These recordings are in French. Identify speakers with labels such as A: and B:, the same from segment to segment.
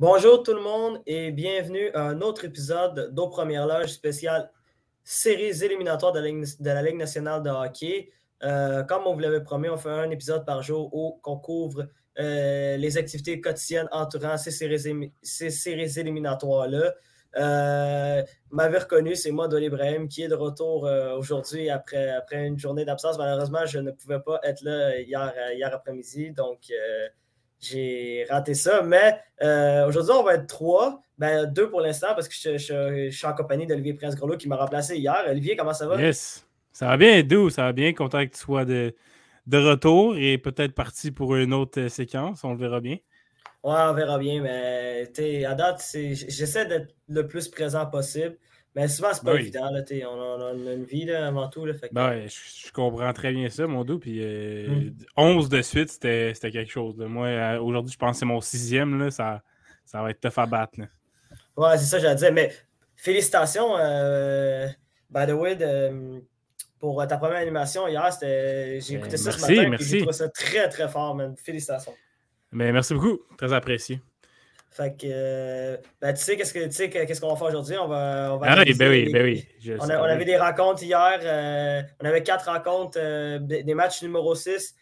A: Bonjour tout le monde et bienvenue à un autre épisode d'Au Première Loge spécial séries éliminatoires de la Ligue, nationale de hockey. Euh, comme on vous l'avait promis, on fait un épisode par jour où on couvre euh, les activités quotidiennes entourant ces séries, éliminatoires-là. Euh, m'avez reconnu, c'est moi, Dolly Ibrahim, qui est de retour aujourd'hui après, après une journée d'absence. Malheureusement, je ne pouvais pas être là hier, hier après-midi, donc j'ai raté ça. Mais euh, aujourd'hui, on va être trois. Ben, deux pour l'instant parce que je, suis en compagnie d'Olivier Prince-Grelot qui m'a remplacé hier. Olivier, comment ça va?
B: Yes. Ça va bien, Doux. Ça va bien. Content que tu sois de, de retour et peut-être parti pour une autre euh, séquence. On le verra bien.
A: Ouais, on verra bien. Mais à date, j'essaie d'être le plus présent possible. Mais souvent, c'est pas évident. Là, on, a, une vie là, avant tout. Là, fait
B: ben je, comprends très bien ça, mon dos. Puis 11 euh, hmm. de suite, c'était quelque chose. Moi, aujourd'hui, je pense que c'est mon sixième. Là, ça, ça va être tough à battre. Là.
A: Ouais, c'est ça, j'allais dire. Mais félicitations, euh, by the way, pour ta première animation hier. J'ai écouté ça ce matin. Merci. J'ai trouvé ça très, très fort, man. Félicitations.
B: Mais ben, merci beaucoup. Très apprécié.
A: Fait que, euh, ben, tu sais, qu'est-ce qu'on va faire aujourd'hui? On va, on
B: va ah, ben oui, ben oui.
A: on, avait des rencontres hier. Euh, on avait quatre rencontres, euh, des matchs numéro 6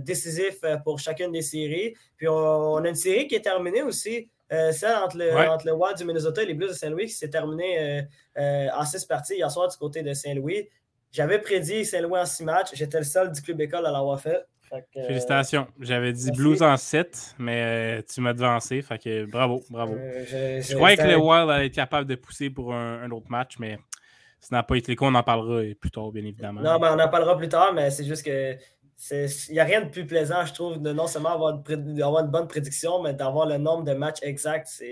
A: décisifs pour chacune des séries. Puis on, a une série qui est terminée aussi. celle entre le, entre le Wild du Minnesota et les Blues de Saint-Louis qui s'est terminée en six parties hier soir du côté de Saint-Louis. J'avais prédit Saint-Louis en six matchs. J'étais le seul du club école à l'avoir fait.
B: Euh, Félicitations. J'avais dit Blues en 7, mais euh, tu m'as devancé. Fait que bravo, bravo. Euh, je, croyais que le Wild allait être capable de pousser pour un, autre match, mais ça n'a pas été le cas. On en parlera plus tard, bien évidemment.
A: Non, on en parlera plus tard, mais c'est juste que il n'y a rien de plus plaisant, je trouve, de non seulement avoir, une bonne prédiction, mais d'avoir le nombre de matchs exacts.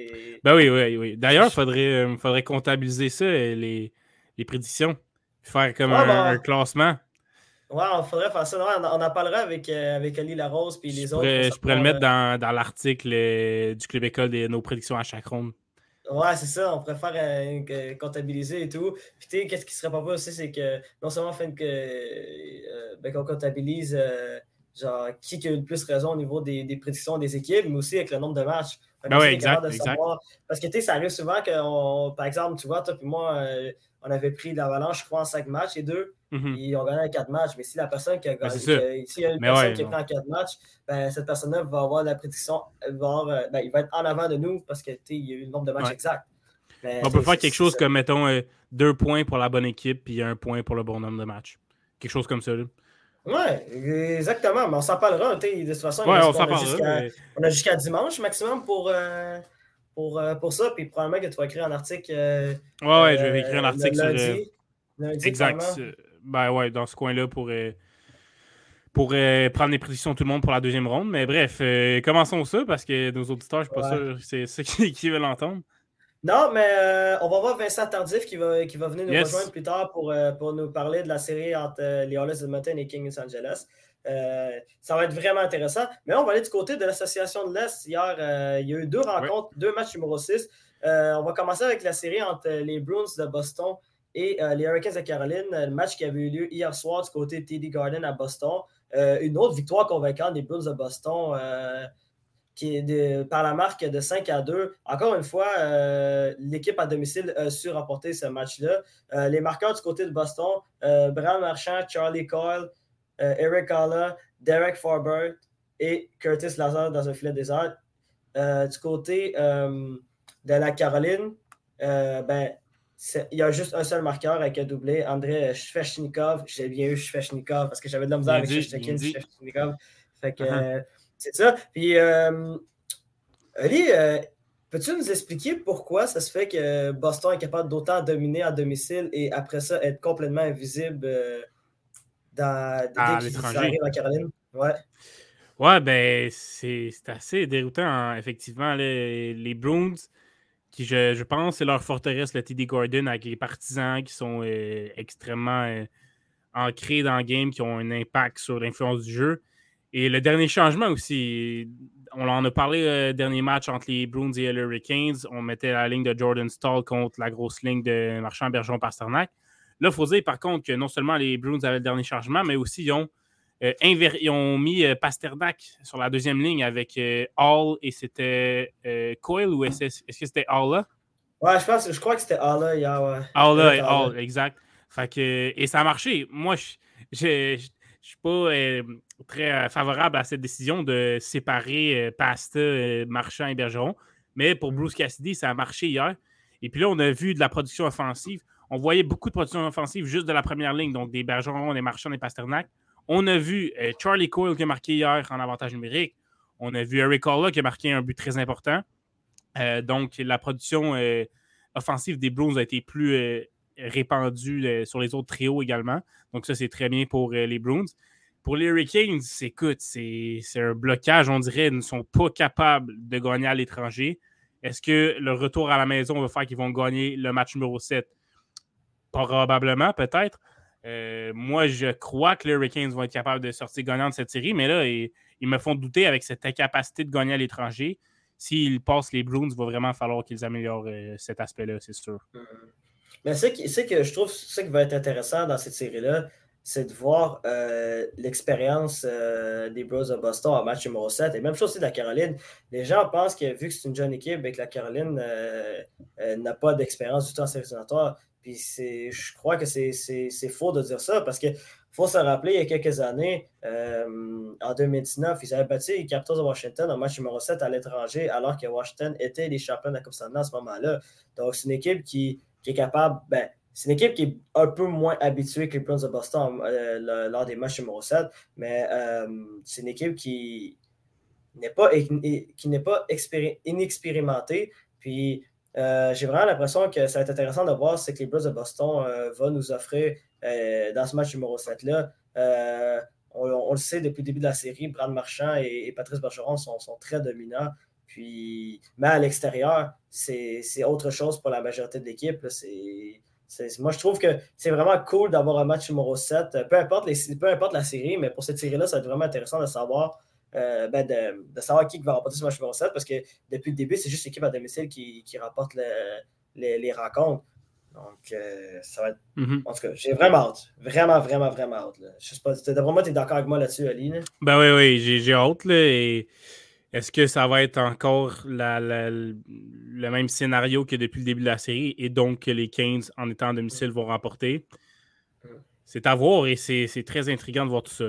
B: Ben oui, oui, oui. D'ailleurs, il faudrait, faudrait comptabiliser ça, les, les prédictions. Faire comme un, classement.
A: Ouais, on faudrait faire ça. on, en parlera avec, euh, avec Ali Larose et les autres.
B: je pourrais le mettre dans, dans l'article euh, du Club École de nos prédictions à chaque ronde.
A: Ouais, c'est ça. On préfère euh, comptabiliser et tout. Puis, tu sais, qu'est-ce qui serait pas possible, aussi, c'est que non seulement fait que, ben, qu'on comptabilise genre, qui a eu le plus raison au niveau des, des, prédictions des équipes, mais aussi avec le nombre de matchs.
B: Ben oui, exact, exact.
A: Parce que, tu sais, ça arrive souvent que, par exemple, tu vois, toi et moi, on avait pris l'avalanche, je crois, en cinq matchs et deux. Mhm. Ils ont gagné en quatre matchs. Mais si la personne qui a ben, gagné, s'il y a une personne qui a pris en quatre matchs, ben, cette personne-là va avoir la prédiction, va euh, ben, il va être en avant de nous parce qu'il y a eu le nombre de matchs exact.
B: Ben, on peut faire quelque chose comme, mettons, euh, deux points pour la bonne équipe puis un point pour le bon nombre de matchs. Quelque chose comme ça.
A: Oui, exactement. Mais on s'en parlera. De toute façon,
B: ouais, on, on,
A: on, a jusqu'à dimanche maximum pour. Euh, pour, euh, pour ça. Puis probablement que tu vas écrire un article. Euh,
B: ouais, ouais, je vais écrire un euh, article sur. Lundi, exact. Ben ouais, dans ce coin-là pour, pour prendre les prédictions tout le monde pour la deuxième ronde. Mais bref, commençons ça parce que nos auditeurs, je ne suis pas sûr c'est ceux qui, qui veulent l'entendre.
A: Non, mais on va voir Vincent Tardif qui va, qui va venir nous rejoindre plus tard pour, pour nous parler de la série entre les Oilers de Mountain et King Los Angeles. Euh, ça va être vraiment intéressant. Mais on va aller du côté de l'Association de l'Est. Hier, euh, il y a eu deux rencontres, deux matchs numéro 6. Euh, on va commencer avec la série entre les Bruins de Boston et les Hurricanes de Caroline. Le match qui avait eu lieu hier soir du côté de TD Garden à Boston. une autre victoire convaincante des Bruins de Boston. qui est par la marque de 5 à 2. Encore une fois, l'équipe à domicile a su remporter ce match-là. les marqueurs du côté de Boston, Bram Marchand, Charlie Coyle, euh, Eric Alla, Derek Forbert et Curtis Lazar dans un filet désert. Euh, du côté euh, de la Caroline, ben, il y a juste un seul marqueur avec un doublé, André Sveshnikov. J'ai bien eu Sveshnikov parce que j'avais de la misère avec. Fait que uh-huh. c'est ça. Puis, Ali, peux-tu nous expliquer pourquoi ça se fait que Boston est capable d'autant dominer à domicile et après ça être complètement invisible dans, à l'étranger. à Caroline. Ouais.
B: Ouais, ben, c'est assez déroutant, effectivement. Les, les Bruins, qui, je, je pense, c'est leur forteresse, le TD Gordon, avec les partisans qui sont euh, extrêmement euh, ancrés dans le game qui ont un impact sur l'influence du jeu. Et le dernier changement aussi, on en a parlé le euh, dernier match entre les Bruins et les Hurricanes. On mettait la ligne de Jordan Stall contre la grosse ligne de Marchand Bergeron Pasternak. Là, il faut dire par contre que non seulement les Bruins avaient le dernier changement, mais aussi ils ont, euh, ont mis euh, Pasternak sur la deuxième ligne avec Hall et c'était Coyle ou est-ce que c'était Hall là?
A: Ouais, je pense, je crois que c'était Hall là hier, ouais.
B: Hall là et Hall, exact. Fait que, et ça a marché. Moi, je je suis pas euh, très euh, favorable à cette décision de séparer euh, Pasta, Marchand et Bergeron. Mais pour Bruce Cassidy, ça a marché hier. Et puis là, on a vu de la production offensive. On voyait beaucoup de production offensive juste de la première ligne, donc des Bergeron, des Marchand, des Pasternak. On a vu Charlie Coyle qui a marqué hier en avantage numérique. On a vu Eric Halla qui a marqué un but très important. donc, la production offensive des Bruins a été plus répandu euh, sur les autres trios également. Donc, ça, c'est très bien pour euh, les Bruins. Pour les Hurricanes, écoute, c'est un blocage. On dirait qu'ils ne sont pas capables de gagner à l'étranger. Est-ce que le retour à la maison va faire qu'ils vont gagner le match numéro 7? Probablement, peut-être. Euh, moi, je crois que les Hurricanes vont être capables de sortir gagnant de cette série, mais là, ils, me font douter avec cette incapacité de gagner à l'étranger. S'ils passent les Bruins, il va vraiment falloir qu'ils améliorent cet aspect-là, c'est sûr. Mm-hmm.
A: Mais ce que je trouve, ce qui va être intéressant dans cette série-là, c'est de voir euh, l'expérience euh, des Bros de Boston en match numéro 7. Et même chose aussi de la Caroline. Les gens pensent que vu que c'est une jeune équipe et que la Caroline euh, n'a pas d'expérience du tout en série puis je crois que c'est faux de dire ça parce qu'il faut se rappeler, il y a quelques années, en 2019, ils avaient battu les Capitals de Washington en match numéro 7 à l'étranger alors que Washington était les champions de la Coupe Stanley à ce moment-là. Donc, c'est une équipe qui qui est capable. Ben, c'est une équipe qui est un peu moins habituée que les Bruins de Boston euh, lors des matchs numéro 7, mais euh, c'est une équipe qui n'est pas, qui pas inexpérimentée. Puis euh, j'ai vraiment l'impression que ça va être intéressant de voir ce que les Bruins de Boston vont nous offrir dans ce match numéro 7-là. On, le sait depuis le début de la série, Brad Marchand et, Patrice Bergeron sont, très dominants. Puis, mais à l'extérieur, c'est autre chose pour la majorité de l'équipe. Moi, je trouve que c'est vraiment cool d'avoir un match numéro 7. Peu importe, les, peu importe la série, mais pour cette série-là, ça va être vraiment intéressant de savoir, euh, ben de, savoir qui va remporter ce match numéro 7 parce que depuis le début, c'est juste l'équipe à domicile qui, qui remporte les, rencontres. Donc, euh, ça va être. Mm-hmm. En tout cas, j'ai vraiment hâte. Vraiment, vraiment, vraiment hâte. Je sais pas. D'après moi, tu es d'accord avec moi là-dessus, Ali?
B: Ben oui, oui, j'ai hâte. Là, et est-ce que ça va être encore le même scénario que depuis le début de la série et donc que les Canes, en étant à domicile, vont remporter? C'est à voir et c'est très intriguant de voir tout ça.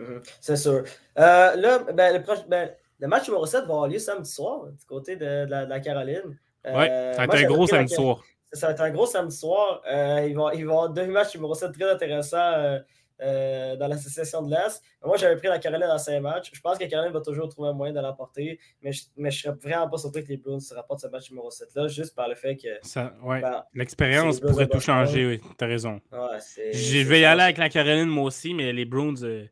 A: Mm-hmm. C'est sûr. Euh, là, ben, le, ben, le, match numéro 7 va avoir lieu samedi soir du côté de, la, Caroline.
B: Euh, oui, ça va être un gros samedi soir.
A: Ça va être un gros samedi soir. Euh, il, va, il va y avoir deux matchs numéro 7 très intéressants dans l'association de l'Est. Moi, j'avais pris la Caroline dans cinq matchs. Je pense que Caroline va toujours trouver un moyen de l'emporter, mais je ne serais vraiment pas surpris que les Bruins se rapportent ce match numéro 7-là, juste par le fait que.
B: Ouais. Ben, L'expérience pourrait tout changer, oui, tu as raison. je vais y aller avec la Caroline, moi aussi, mais les euh,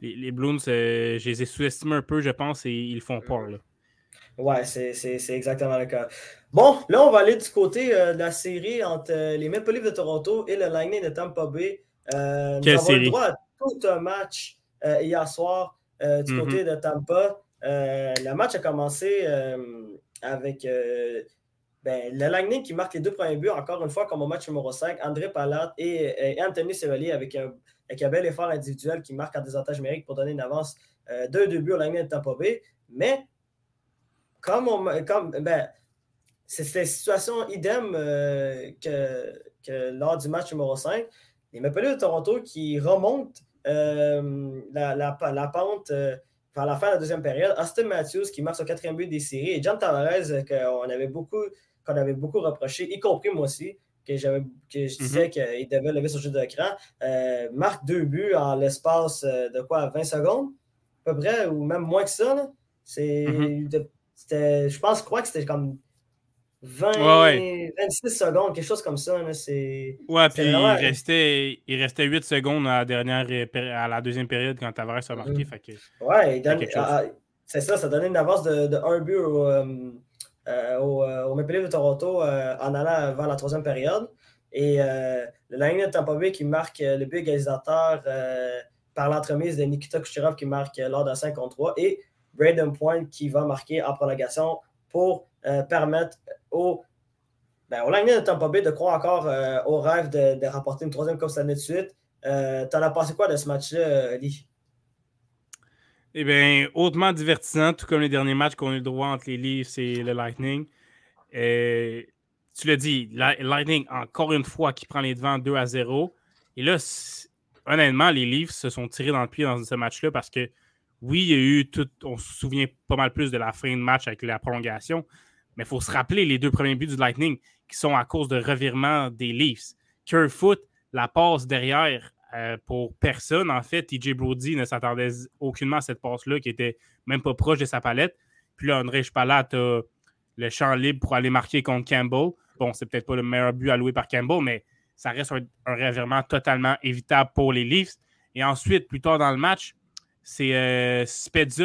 B: les, les Bruins euh, je les ai sous-estimés un peu, je pense, et ils font peur. Là.
A: Ouais, c'est exactement le cas. Bon, là, on va aller du côté de la série entre les Maple Leafs de Toronto et le Lightning de Tampa Bay. Euh, nous avons le droit à tout un match euh, hier soir euh, du côté mhm. de Tampa. le match a commencé avec ben, le Lightning qui marque les deux premiers buts, encore une fois, comme au match numéro 5. André Palat et, Anthony Sevalier avec un, bel effort individuel qui marque en désavantage numérique pour donner une avance de deux buts au Lightning de Tampa Bay. Mais, comme, on, comme ben, une situation idem que, que, lors du match numéro 5 les Maple Leafs de Toronto qui remontent euh, la, la, pente euh, vers la fin de la deuxième période. Austin Matthews qui marque son quatrième but des séries et John Tavares euh, avait qu'on avait beaucoup reproché, y compris moi aussi, que, que je disais qu'il devait lever son jeu d'écran, marque deux buts en l'espace de quoi, 20 secondes, à peu près, ou même moins que ça. C'est, mm-hmm. je pense, je crois que c'était comme 20, 26 secondes, quelque chose comme ça. C'est,
B: ouais, puis il, restait, il restait 8 secondes à la, dernière, à la deuxième période quand Tavares a marqué. Mm. Fait
A: ouais, ah, ah, c'est ça, ça donnait une avance de, de 1 but au, euh, euh, au, euh, au, Maple Leafs de Toronto en allant vers la troisième période. Et le Lightning de Tampa Bay qui marque le but égalisateur par l'entremise de Nikita Kucherov qui marque lors d'un 5 contre 3 et Braden Point qui va marquer en prolongation pour permettre au, ben, au de Tampa Bay de croire encore au rêve de, de, remporter une troisième Coupe année de suite. T'en as pensé quoi de ce match-là, Lee?
B: Eh bien, hautement divertissant, tout comme les derniers matchs qu'on a eu le droit entre les Leafs et le Lightning. Et, tu l'as dit, Lightning, encore une fois, qui prend les devants 2 à 0. Et là, honnêtement, les Leafs se sont tirés dans le pied dans ce match-là parce que, oui, il y a eu tout. On se souvient pas mal plus de la fin de match avec la prolongation. Mais il faut se rappeler les deux premiers buts du Lightning qui sont à cause de revirement des Leafs. Kerfoot, la passe derrière euh, pour personne. En fait, TJ Brody ne s'attendait aucunement à cette passe-là, qui était même pas proche de sa palette. Puis là, André Spalat a le champ libre pour aller marquer contre Campbell. Bon, c'est peut-être pas le meilleur but alloué par Campbell, mais ça reste un, revirement totalement évitable pour les Leafs. Et ensuite, plus tard dans le match, c'est euh,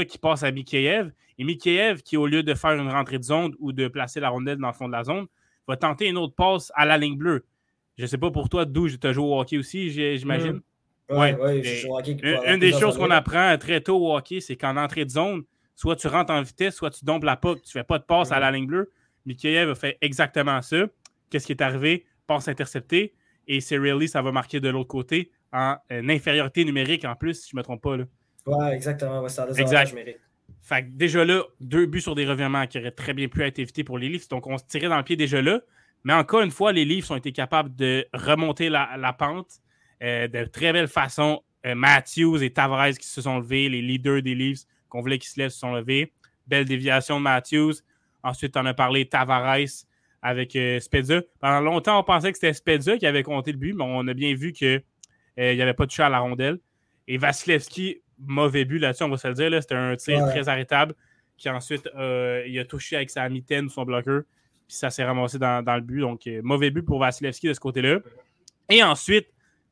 B: qui passe à Mikheyev. Et Mikheyev, qui au lieu de faire une rentrée de zone ou de placer la rondelle dans le fond de la zone, va tenter une autre passe à la ligne bleue. Je sais pas pour toi, d'où tu as joué au hockey aussi, j'imagine.
A: Oui, ouais, ouais, je au hockey.
B: Une, des choses qu'on apprend très tôt au hockey, c'est qu'en entrée de zone, soit tu rentres en vitesse, soit tu dompes la puck, tu fais pas de passe à la ligne bleue. Mikheyev a fait exactement ça. Qu'est-ce qui est arrivé? Passe interceptée. Et c'est really, ça va marquer de l'autre côté en infériorité numérique en plus, si je ne me trompe pas. Là.
A: Ouais, exactement. Ouais, ça a des numériques.
B: Fait que déjà là, deux buts sur des revirements qui auraient très bien pu être évités pour les Leafs. Donc on se tirait dans le pied déjà là. Mais encore une fois, les Leafs ont été capables de remonter la, pente euh, de très belle façon. Euh, Matthews et Tavares qui se sont levés, les leaders des Leafs qu'on voulait qu'ils se lèvent se sont levés. Belle déviation de Matthews. Ensuite, on a parlé Tavares avec euh, Spezza. Pendant longtemps, on pensait que c'était Spezza qui avait compté le but, mais on a bien vu qu'il n'y avait pas de chat à la rondelle. Et Vasilevski, mauvais but là-dessus, on va se le dire. C'était un tir très arrêtable qui ensuite il a touché avec sa mitaine son bloqueur ça s'est ramassé dans, le but. Donc, euh, mauvais but pour Vasilevski de ce côté-là. Et ensuite,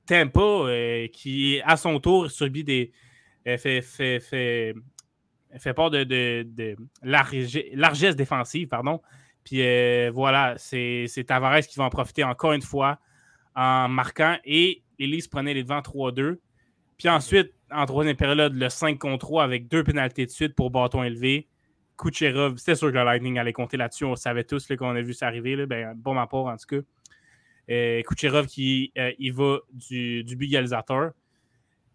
B: Tampa, euh, qui à son tour subit des. Euh, fait, fait, fait, fait part de, de, largesse défensive, pardon. Puis voilà, c'est Tavares qui va en profiter encore une fois en marquant. Et Elise prenait les devants 3-2. Puis ensuite, en troisième période, le 5 contre 3 avec deux pénalités de suite pour bâton élevé. Kucherov, c'était sûr que le Lightning allait compter là-dessus. On savait tous qu'on a vu ça arriver. Ben, bon rapport, en tout cas. Euh, qui euh, va du, du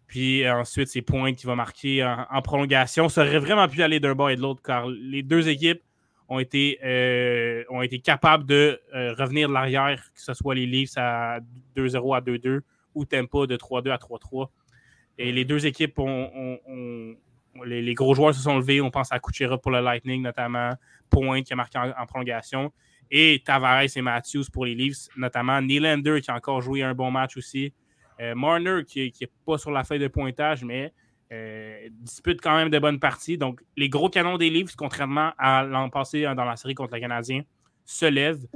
B: Puis euh, ensuite, c'est Point qui va marquer en, prolongation. Ça aurait vraiment pu aller d'un bord et de l'autre car les deux équipes ont été, ont été capables de revenir de l'arrière, que ce soit les Leafs à 2-0 à 2-2 ou Tempo de 3-2 à 3-3. Et les deux équipes ont, les, gros joueurs se sont levés. On pense à Kuchera pour le Lightning, notamment. Point qui a marqué en, prolongation. Et Tavares et Matthews pour les Leafs, notamment. Nylander qui a encore joué un bon match aussi. Euh, Marner qui n'est pas sur la feuille de pointage, mais euh, dispute quand même de bonnes parties. Donc, les gros canons des Leafs, contrairement à l'an passé dans la série contre le Canadien, se lèvent.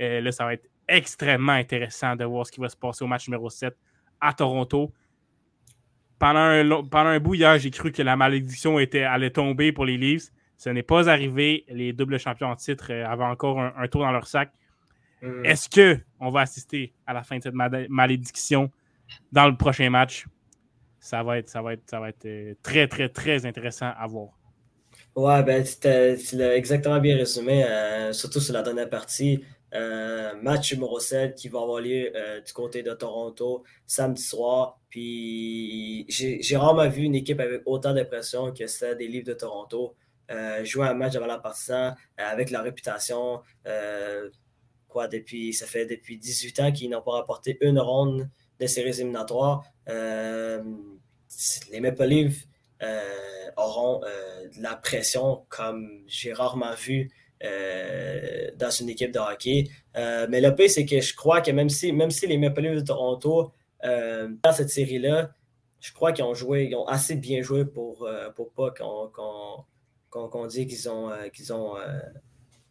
B: Euh, là, ça va être extrêmement intéressant de voir ce qui va se passer au match numéro 7 à Toronto pendant un, pendant un bout hier, j'ai cru que la malédiction était, allait tomber pour les Leafs. Ce n'est pas arrivé. Les doubles champions en titre euh, avaient encore un, tour dans leur sac. Hmm. Est-ce qu'on va assister à la fin de cette malédiction dans le prochain match? Ça va être, ça va être, ça va être euh, très, très, très intéressant à voir.
A: Ouais, ben, tu l'as exactement bien résumé, euh, surtout sur la dernière partie. Euh, match numéro 7 qui va avoir lieu euh, du côté de Toronto samedi soir. Puis j'ai rarement vu une équipe avec autant de pression que celle des Livres de Toronto. Euh, jouer un match avant la partisan avec la réputation. quoi, depuis, ça fait depuis 18 ans qu'ils n'ont pas rapporté une ronde de séries éliminatoires. les Maple Leafs auront de la pression comme j'ai rarement vu euh, dans une équipe de hockey. Euh, mais le pire, c'est que je crois que même si, même si les Maple Leafs de Toronto, euh, dans cette série-là, je crois qu'ils ont joué, ils ont assez bien joué pour, pour pas qu'on dise qu'ils ont, qu'ils ont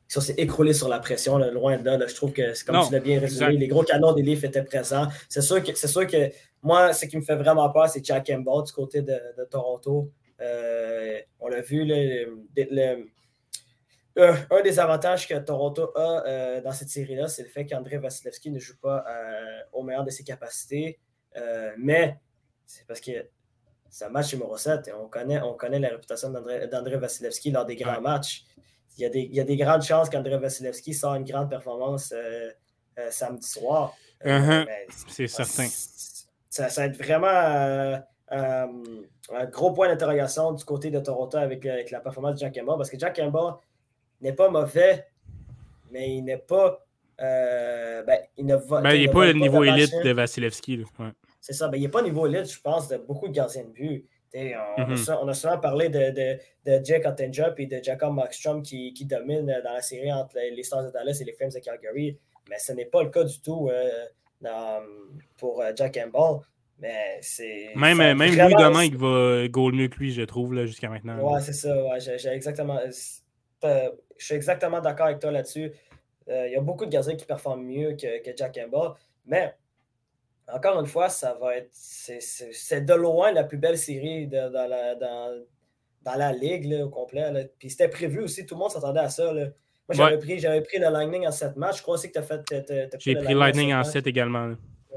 A: sur la pression, loin de là, Je trouve que, comme tu l'as bien résumé, les gros canons des Leafs étaient présents. C'est sûr que, c'est sûr que moi, ce qui me fait vraiment peur, c'est Jack Campbell du côté de, Toronto. on l'a vu, le, un des avantages que Toronto a dans cette série-là, c'est le fait qu'André Vasilevski ne joue pas au meilleur de ses capacités. mais c'est parce que c'est un match numéro 7 et on connaît, on connaît la réputation d'André Vasilevski lors des grands matchs. Il y, a des, il y, a des, grandes chances qu'André Vasilevski sort une grande performance euh, euh, samedi soir.
B: Euh, uh-huh. c'est certain.
A: Ça, va être vraiment un gros point d'interrogation du côté de Toronto avec, avec la performance de Jack Kemba parce que Jack Kemba n'est pas mauvais, mais il n'est pas. ben, il
B: n'est ben, pas le niveau élite de Vasilevski. Ouais.
A: C'est ça. Ben, il n'est pas au niveau élite, je pense, de beaucoup de gardiens de but. Mm-hmm. On, a souvent parlé de, de, de Jake Ottinger et de Jacob Markstrom qui, qui dominent dans la série entre les Stars de Dallas et les Flames de Calgary. Mais ce n'est pas le cas du tout euh, pour euh, Jack Campbell. Mais c'est.
B: Même, même Louis Domingue va goal mieux que lui, je trouve, jusqu'à maintenant.
A: Ouais, c'est ça. Ouais, j'ai, exactement. Je suis exactement d'accord avec toi là-dessus. Euh, il y a beaucoup de gardiens qui performent mieux que, que Jack Campbell. Mais encore une fois, ça va être. C'est de loin la plus belle série de, dans, la, dans, dans, la ligue au complet. Puis c'était prévu aussi, tout le monde s'attendait à ça. Moi, j'avais pris, pris, le Lightning en 7 matchs. Je crois aussi que tu as fait.
B: J'ai pris le Lightning en 7 également.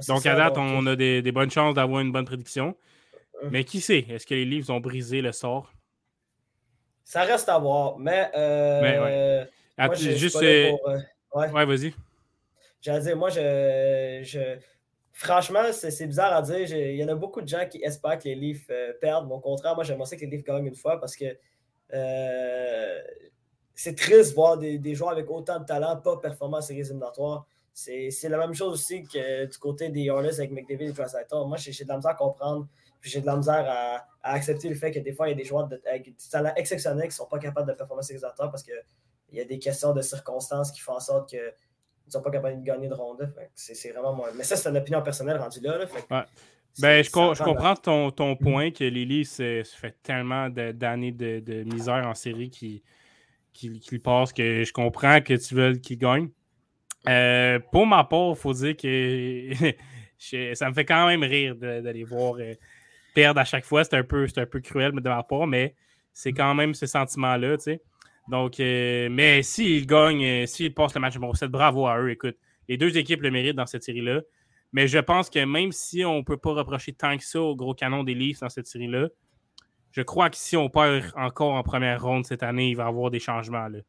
B: Donc, à date, on a des, des bonnes chances d'avoir une bonne prédiction. Hum. Mais qui sait? Est-ce que les livres ont brisé le sort?
A: Ça reste à voir. Mais. Euh, mais
B: ouais. juste. Euh, ouais, ouais vas-y.
A: J'allais dire, moi, je, je, franchement, c'est bizarre à dire. Il y en a beaucoup de gens qui espèrent que les Leafs euh, perdent. au contraire, moi, j'aimerais ça que les Leafs gagnent une fois parce que euh, c'est triste de voir des, joueurs avec autant de talent pas performer en séries éliminatoires. C'est la même chose aussi que du côté des Oilers avec McDavid et Draisaitl. Moi, j'ai de la misère à comprendre, puis j'ai de la misère à, accepter le fait que des fois, il y a des joueurs avec du talent exceptionnel qui ne sont pas capables de performer séries éliminatoires parce qu'il y a des questions de circonstances qui font en sorte que ils sont pas capables de gagner de ronde. C'est vraiment moi. Mais ça, c'est une opinion personnelle rendue là.
B: Ben, je, comprends ton, ton, point mm. que Lily se, fait tellement d'années de, de, misère en série qu'il qui, passe que je comprends que tu veux qu'il gagne. Euh, pour ma part, il faut dire que ça me fait quand même rire d'aller voir euh, perdre à chaque fois. C'est un, peu, un peu cruel de ma part, mais c'est quand même ce sentiment-là. Tu sais. Donc, euh, mais s'ils gagnent, euh, s'ils passent le match numéro 7, bravo à eux. Écoute, les deux équipes le méritent dans cette série-là. Mais je pense que même si on ne peut pas reprocher tant que ça au gros canon des Leafs dans cette série-là, je crois que si on perd encore en première ronde cette année, il va y avoir des changements. Là.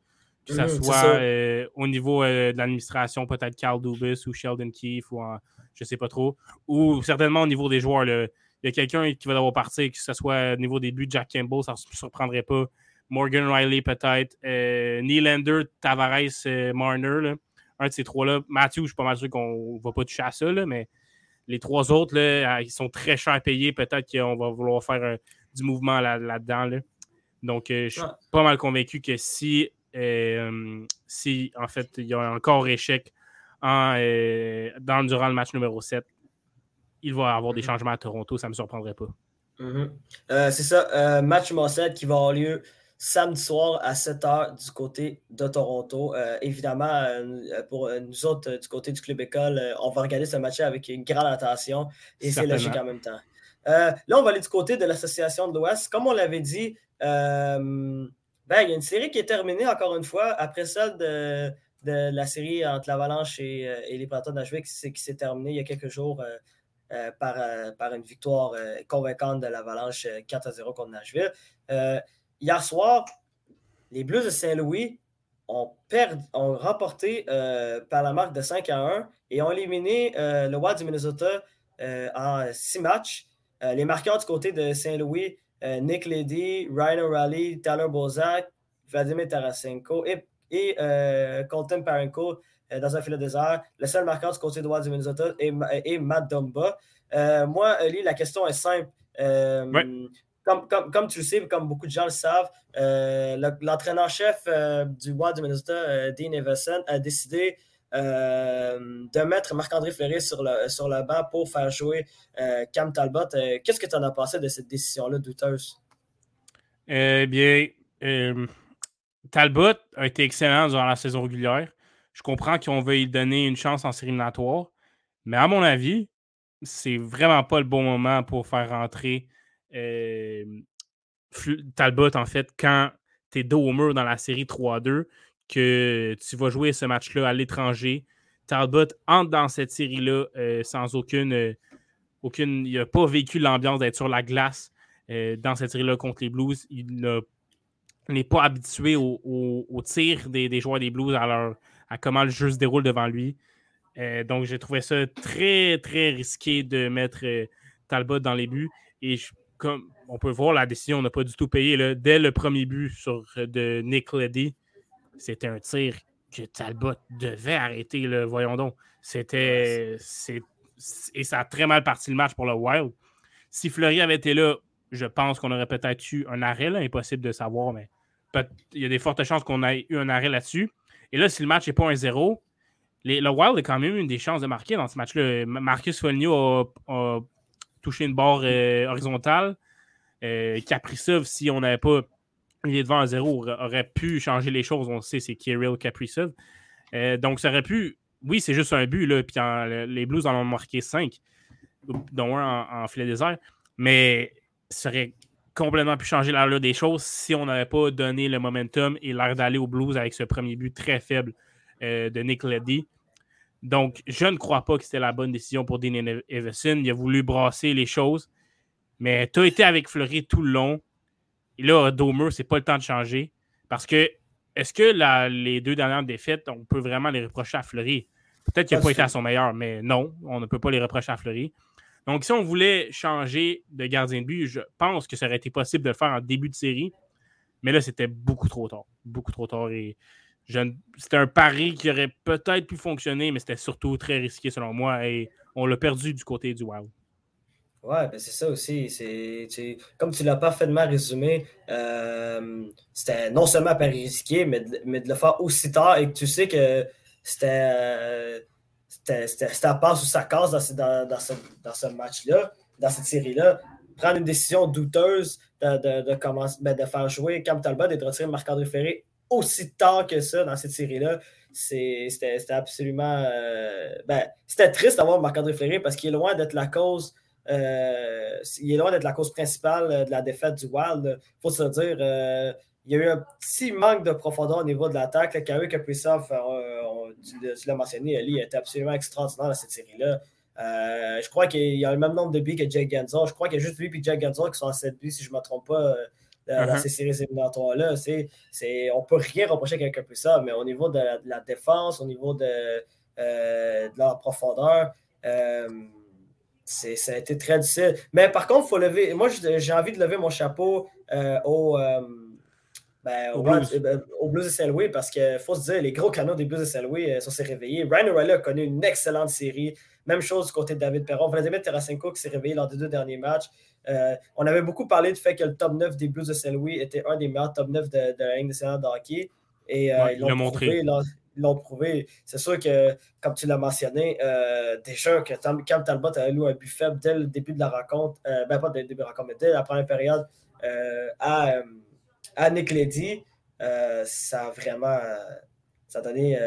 B: Que ce mhm, soit euh, au niveau de l'administration, peut-être Carl Dubus ou Sheldon Keefe, ou je ne sais pas trop, ou certainement au niveau des joueurs. Il y a quelqu'un qui va devoir partir, que ce soit au niveau des buts, Jack Campbell, ça ne me surprendrait pas. Morgan Riley peut-être, euh, Nylander, Tavares, euh, Marner, un de ces trois-là. Matthew, je suis pas mal sûr qu'on ne va pas toucher à ça, mais les trois autres, là, euh, ils sont très chers à payer. Peut-être qu'on va vouloir faire du mouvement là-dedans. Donc, je suis pas mal convaincu que si, si, en fait, il y a encore échec en, dans, durant le match numéro 7, il va y avoir des mm-hmm. changements à Toronto, ça ne me surprendrait pas.
A: Mm-hmm. c'est ça, match numéro 7 qui va avoir lieu samedi soir à 7 h du côté de Toronto. Euh, évidemment, euh, pour nous autres du côté du club école, euh, on va regarder ce match avec une grande attention et c'est logique en même temps. là, on va aller du côté de l'Association de l'Ouest. Comme on l'avait dit, ben, il y a une série qui est terminée encore une fois après celle de, la série entre l'Avalanche et, les Prédateurs de Nashville qui s'est terminée il y a quelques jours. Par, par une victoire convaincante de l'Avalanche 4 0 contre Nashville hier soir, les Blues de Saint-Louis ont, ont remporté euh, par la marque de 5 à 1 et ont éliminé euh, le Wild du Minnesota euh, en 6 matchs. les marqueurs du côté de Saint-Louis, Nick Ledy, Ryan O'Reilly, Tyler Bozak, Vladimir Tarasenko et, et Colton Parenko dans un filet désert. Le seul marqueur du côté Wild du Minnesota est, Matt Dumba. moi, Lee, la question est simple comme, tu le sais, comme beaucoup de gens le savent, euh, l'entraîneur-chef euh, du Wild du Minnesota, euh, Dean Everson, a décidé de mettre Marc-André Fleury sur le, sur le banc pour faire jouer Cam Talbot. Qu'est-ce que tu en as pensé de cette décision-là douteuse?
B: Eh bien, Talbot a été excellent durant la saison régulière. Je comprends qu'on veut lui donner une chance en série éliminatoire, mais à mon avis, c'est vraiment pas le bon moment pour faire rentrer Talbot, en fait, quand es dos au mur dans la série 3-2, que tu vas jouer ce match-là à l'étranger. Talbot entre dans cette série-là euh, sans aucune, euh, aucune. Il n'a pas vécu l'ambiance d'être sur la glace euh, dans cette série-là contre les Blues. Il n'est pas habitué au, tir des, joueurs des Blues à, à comment le jeu se déroule devant lui. donc, j'ai trouvé ça très, très risqué de mettre Talbot dans les buts. Et comme on peut voir, la décision n'a pas du tout payé. Dès le premier but sur, de Nick Leddy, c'était un tir que Talbot devait arrêter. Voyons donc. C'était. Et ça a très mal parti le match pour le Wild. Si Fleury avait été là, je pense qu'on aurait peut-être eu un arrêt. Là. Impossible de savoir, mais il y a des fortes chances qu'on ait eu un arrêt là-dessus. Et là, si le match n'est pas un 0 le Wild a quand même eu des chances de marquer dans ce match-là. Marcus Foligno a, touché une barre euh, horizontale. Euh, Kaprizov, si on n'avait pas il est devant un zéro, aurait pu changer les choses. On le sait, c'est Kirill Kaprizov. Euh, donc, ça aurait pu. Oui, c'est juste un but, là, puis les Blues en ont marqué cinq, dont un en, filet désert. Mais ça aurait complètement pu changer l'allure des choses si on n'avait pas donné le momentum et l'air d'aller aux Blues avec ce premier but très faible euh, de Nick Leddy. Donc, je ne crois pas que c'était la bonne décision pour Dean Everson. Il a voulu brasser les choses. Mais tu as été avec Fleury tout le long. Et là, Domer, c'est pas le temps de changer. Parce que, est-ce que les deux dernières défaites, on peut vraiment les reprocher à Fleury? Peut-être qu'il n'a pas été à son meilleur, mais non, on ne peut pas les reprocher à Fleury. Donc, si on voulait changer de gardien de but, je pense que ça aurait été possible de le faire en début de série. Mais là, c'était beaucoup trop tard. Beaucoup trop tard. Et c'était un pari qui aurait peut-être pu fonctionner, mais c'était surtout très risqué selon moi. Et on l'a perdu du côté du Wild.
A: Ouais, ben c'est ça aussi. Comme tu l'as parfaitement résumé, euh, c'était non seulement pas risqué, mais de, mais de le faire aussi tard et que tu sais que c'était, euh, c'était, à passe ou ça casse dans, dans, ce, dans ce match-là, dans cette série-là. Prendre une décision douteuse de, de, commencer, ben de faire jouer Cam Talbot et de retirer Marc-André Ferré aussi tard que ça dans cette série-là. C'était, absolument. Euh, ben, c'était triste d'avoir Marc-André Ferré parce qu'il est loin d'être la cause euh, il est loin d'être la cause principale euh, de la défaite du Wild. Il faut se dire, il y a eu un petit manque de profondeur au niveau de l'attaque. Kawi Kaprizov, tu, l'as mentionné, Ali était absolument extraordinaire dans cette série-là. je crois qu'il y a le même nombre de buts que Jack Gensel. Je crois qu'il y a juste lui et Jack Gensel qui sont à 7 buts, si je ne me trompe pas, dans uh-huh. ces séries éliminatoires-là. on ne peut rien reprocher à Kaprizov, mais au niveau de la, défense, au niveau de, de la profondeur, ça a été très difficile. Mais par contre, il faut lever. Moi, j'ai envie de lever mon chapeau euh, au, euh, ben, au, Blues. Ben, au, Blues. de Selway parce qu'il faut se dire, les gros canaux des Blues de Selway euh, sont s'est réveillés. Ryan O'Reilly a connu une excellente série. Même chose du côté de David Perron. Vladimir Tarasenko qui s'est réveillé lors des deux derniers matchs. on avait beaucoup parlé du fait que le top 9 des Blues de Selway était un des meilleurs top 9 de, de la Ligue nationale de hockey. Et ils l'ont montré l'ont prouvé. C'est sûr que, comme tu l'as mentionné, euh, déjà que Cam Talbot a eu un but faible dès le début de la rencontre, euh, ben pas dès le début de la rencontre, mais dès la première période euh, à, à, Nick Ledy, ça a vraiment ça donné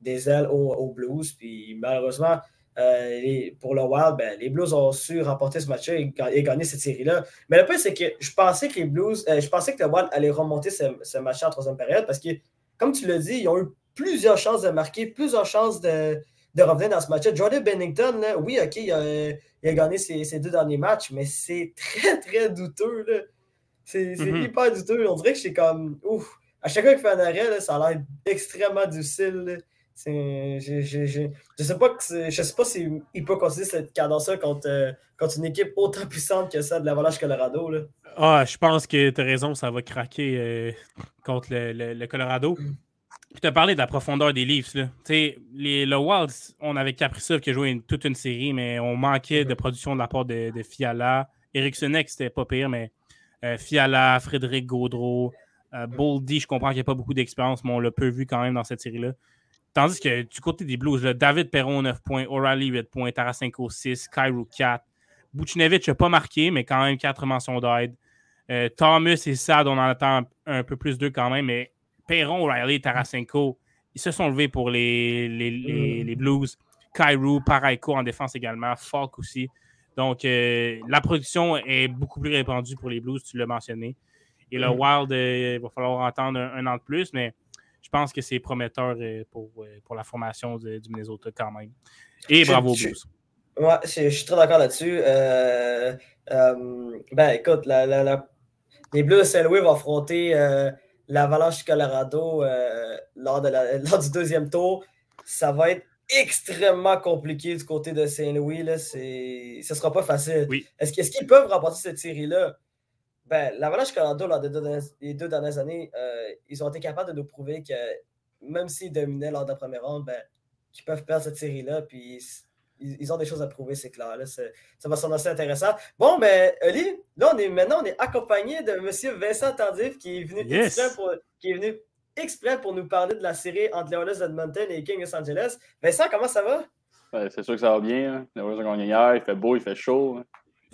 A: des ailes aux, Blues. Puis malheureusement, pour le Wild, ben, les Blues ont su remporter ce match et, gagner cette série-là. Mais le point, c'est que je pensais que les Blues, je que le Wild allait remonter ce, ce match en troisième période parce que, comme tu l'as dit, ils ont eu plusieurs chances de marquer, plusieurs chances de, revenir dans ce match-là. Jordan Bennington, oui, OK, il a, gagné ses, deux derniers matchs, mais c'est très, très douteux. C'est mm-hmm. hyper douteux. On dirait que c'est comme. Ouf. À chaque fois qu'il fait un arrêt, ça a l'air extrêmement difficile. Je ne sais pas, je sais pas s'il peut continuer cette cadence-là contre, contre, une équipe autant puissante que celle de l'Avalanche Colorado. Là.
B: Ah, je pense que tu as raison, ça va craquer euh, contre le, le Colorado. Mm. Je te parlais de la profondeur des livres. Là. Les, le Wild, on avait Kaprizov qui a joué toute une série, mais on manquait de production de la part de, Fiala. Eric Senek, c'était pas pire, mais euh, Fiala, Frédéric Gaudreau, euh, Boldy, je comprends qu'il n'y a pas beaucoup d'expérience, mais on l'a peu vu quand même dans cette série-là. Tandis que du côté des Blues, David Perron 9 points, O'Reilly 8 points, Tarasenko 6, Cairo 4. Buchnevich n'a pas marqué, mais quand même 4 mentions d'aide. Euh, Thomas et Sad, on en attend un peu plus d'eux quand même, mais Perron, Riley, Tarasenko, ils se sont levés pour les, les, mm. Blues. Kairu, Paraiko en défense également, Falk aussi. Donc, euh, la production est beaucoup plus répandue pour les Blues, tu l'as mentionné. Et le mm. Wild, il va falloir attendre un, an de plus, mais je pense que c'est prometteur pour, pour la formation du Minnesota quand même. Et bravo, Bruce.
A: Ouais, je, suis très d'accord là-dessus. ben, écoute, les Blues de Saint-Louis vont affronter l'Avalanche du Colorado lors, de lors du deuxième tour. Ça va être extrêmement compliqué du côté de Saint-Louis. Ce ne sera pas facile. Est-ce qu'ils peuvent remporter cette série-là? Ben, L'Avalanche Colorado, lors des deux, dernières années, euh, ils ont été capables de nous prouver que même s'ils dominaient lors de la première ronde, ben, qu'ils peuvent perdre cette série-là. Puis ils, ont des choses à prouver, c'est clair. Là. Ça va s'en assez intéressant. Bon, ben, Oli, là, on est, maintenant, on est accompagné de M. Vincent Tardif qui est venu qui est venu exprès pour nous parler de la série entre les Oilers d'Edmonton et les Kings de Los Angeles. Vincent, comment ça va?
C: c'est sûr que ça va bien. Hein. Les Oilers ont gagné hier, il fait beau, il fait chaud. Hein.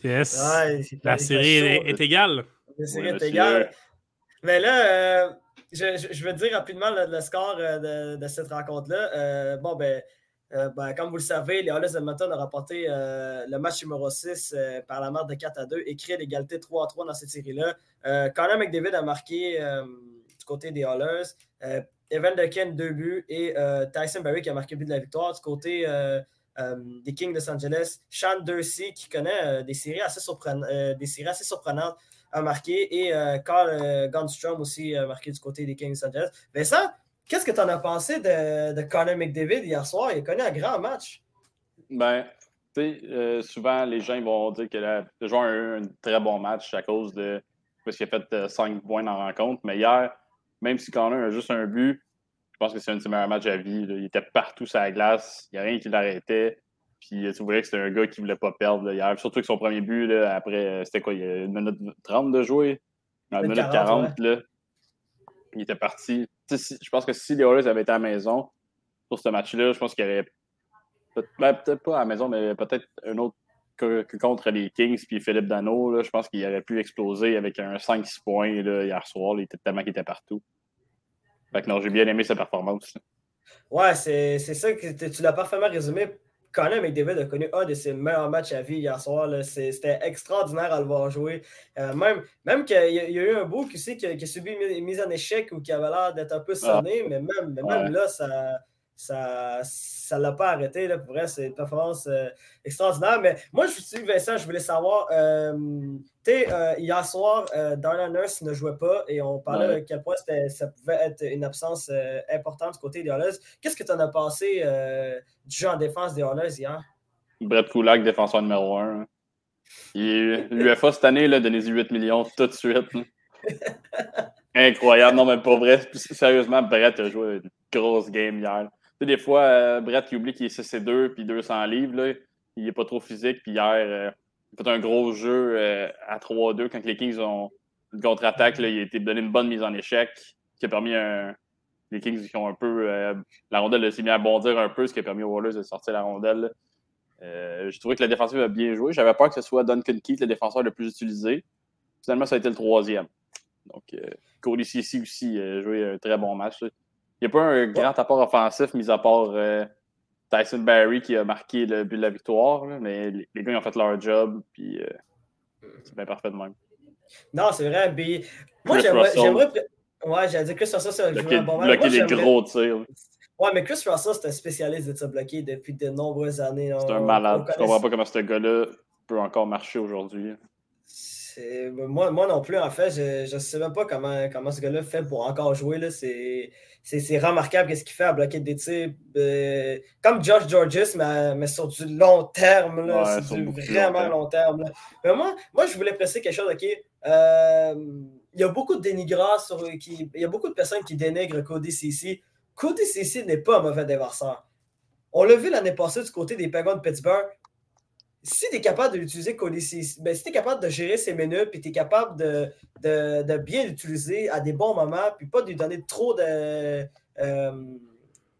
B: Yes. la série est, égale.
A: La série est égale. Mais là, euh, je, je, veux dire rapidement le, score euh, de, cette rencontre-là. Euh, bon, ben, ben, comme vous le savez, les Oilers d'Edmonton ont remporté le match numéro 6 par la marque de 4 à 2 et créé l'égalité 3 à 3 dans cette série-là. Conor McDavid a marqué côté des Hollers. Euh, Evan Duncan, deux buts, et euh, Tyson Berry qui a marqué le but de la victoire. Du côté euh, des Kings de Los Angeles, Sean Dursey qui connaît des, séries assez des séries assez surprenantes a marqué, et Carl Gunstrom aussi a marqué du côté des Kings de Los Angeles. Vincent, qu'est-ce que tu en as pensé de, de Connor McDavid hier soir? Il a connu un grand match.
C: Ben, tu sais, souvent les gens vont dire qu'il a joué un, un, très bon match à cause de parce qu'il a fait 5 points dans la rencontre. Mais hier, même si Connor a juste un but, je pense que c'est un de ses meilleurs matchs à vie. Il était partout sur la glace. Il n'y a rien qui l'arrêtait. Puis tu voyais que c'était un gars qui ne voulait pas perdre hier. Surtout que son premier but, là, après, euh, c'était quoi? Il y a une minute 30 de jouer? Une minute 40, là, il était parti. je pense que si les Oilers avaient été à la maison pour ce match-là, je pense qu'il y aurait ben, peut-être pas à la maison, mais peut-être un autre contre les Kings puis Philippe Dano, je pense qu'il aurait pu exploser avec un 5-6 points là, hier soir. il était tellement qu'il était partout. Fait que non, j'ai bien aimé sa performance.
A: Ouais, c'est ça que tu l'as parfaitement résumé. Conor McDavid a connu un de ses meilleurs matchs à vie hier soir. C'était extraordinaire à le voir jouer. Euh, même même qu'il y, a eu un bout qui, qui, a subi une mise en échec ou qui avait l'air d'être un peu sonné, ah. mais même, même là, ça, ça ça l'a pas arrêté. Là, pour vrai, c'est une performance euh, extraordinaire. Mais moi, je suis Vincent, je voulais savoir, euh, tu sais, euh, hier soir, Darla Nurse ne jouait pas et on parlait de quel point ça pouvait être une absence importante du côté des Oilers. Qu'est-ce que tu en as pensé du jeu en défense des Oilers hier?
C: Brett Kulak, défenseur numéro 1. L'UFA cette année, là, donné 18 millions tout de suite. Incroyable. Non, mais pour vrai, sérieusement, Brett a joué une grosse game hier des fois, euh, Brett qui oublie qu'il est 6 et 2 puis 200 livres, là, il n'est pas trop physique. Puis hier, euh, il a fait un gros jeu euh, à 3-2 quand les Kings ont une contre-attaque. Il a été donné une bonne mise en échec qui a permis les Kings qui ont un peu. la rondelle s'est mis à bondir un peu, ce qui a permis aux Wallers de sortir la rondelle. je trouvais que la défensive a bien joué. J'avais peur que ce soit Duncan Keith, le défenseur le plus utilisé. Finalement, ça a été le troisième. Donc, Cody Cici aussi a joué un très bon match. Il n'y a pas un grand apport offensif, mis à part euh, Tyson Barry qui a marqué le but de la victoire. mais les, gars, ils ont fait leur job, puis euh, c'est bien parfait de même.
A: Non, c'est vrai. moi, j'aimerais. Ouais, j'allais dire Chris Russell, c'est
C: un bon match. Bloquer des gros tirs.
A: Ouais, mais Chris Russell, c'est un spécialiste de ça bloquer depuis de nombreuses années.
C: C'est un malade. Je comprends pas comment ce gars-là peut encore marcher aujourd'hui.
A: Moi, moi non plus, en fait, je ne sais même pas comment, comment ce gars-là fait pour encore jouer. C'est c'est remarquable ce qu'il fait à bloquer des tirs. Euh, comme Josh Georges, mais, mais, sur du long terme. c'est du vraiment long terme. Mais moi, moi, je voulais presser quelque chose. OK? Euh, il y a beaucoup de dénigrants. Sur, qui, il y a beaucoup de personnes qui dénigrent Cody Cici. Cody Cici n'est pas un mauvais déverseur. On l'a vu l'année passée du côté des Penguins de Pittsburgh si tu es capable de l'utiliser ben, si tu es capable de gérer ses minutes, puis tu es capable de, de, bien l'utiliser à des bons moments, puis pas de lui donner trop de euh,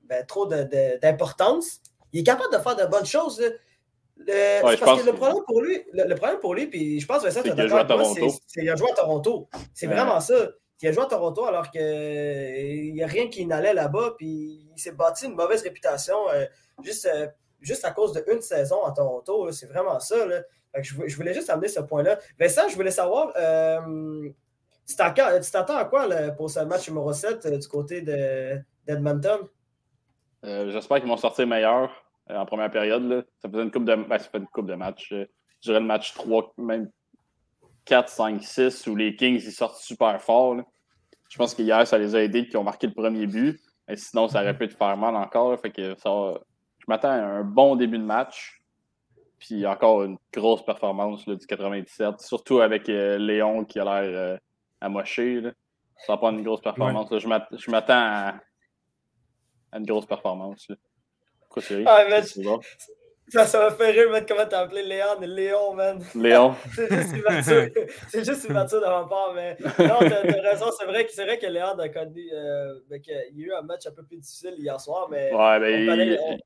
A: ben, trop d'importance, il est capable de faire de bonnes choses. parce que le problème pour lui, le, problème pour lui, puis je pense que ça, c'est qu'il a joué à Toronto. C'est vraiment ça. Il a joué à Toronto alors qu'il n'y a rien qui n'allait là-bas, puis il s'est bâti une mauvaise réputation. Euh, juste euh, juste à cause d'une saison à Toronto. C'est vraiment ça. je, voulais juste amener ce point-là. Vincent, je voulais savoir, euh, Tu t'attends à quoi pour ce match numéro 7 du côté d'Edmonton?
C: J'espère qu'ils vont sortir meilleurs en première période. Ça faisait une coupe de, ben, ça fait une coupe de match. je dirais le match 3, même 4, 5, 6, où les Kings ils sortent super fort. Je pense qu'hier, ça les a aidés qui ont marqué le premier but. Sinon, ça aurait pu te faire mal encore. Fait que ça, je m'attends à un bon début de match. Puis encore une grosse performance du 97, surtout avec euh, Léon qui a l'air euh, amoché. Ça va pas une grosse performance. Je m'attends à, une grosse performance.
A: Quoi, ah, ça, ça m'a fait rire, comment t'as appelé Léon, Léon, man.
C: Léon.
A: c'est juste une c'est juste une de ma part, mais non, t'as raison. C'est vrai, que, vrai que Léon a connu. Euh, ben, il y a eu un match un peu plus difficile hier soir, mais.
C: Ouais, ben, il,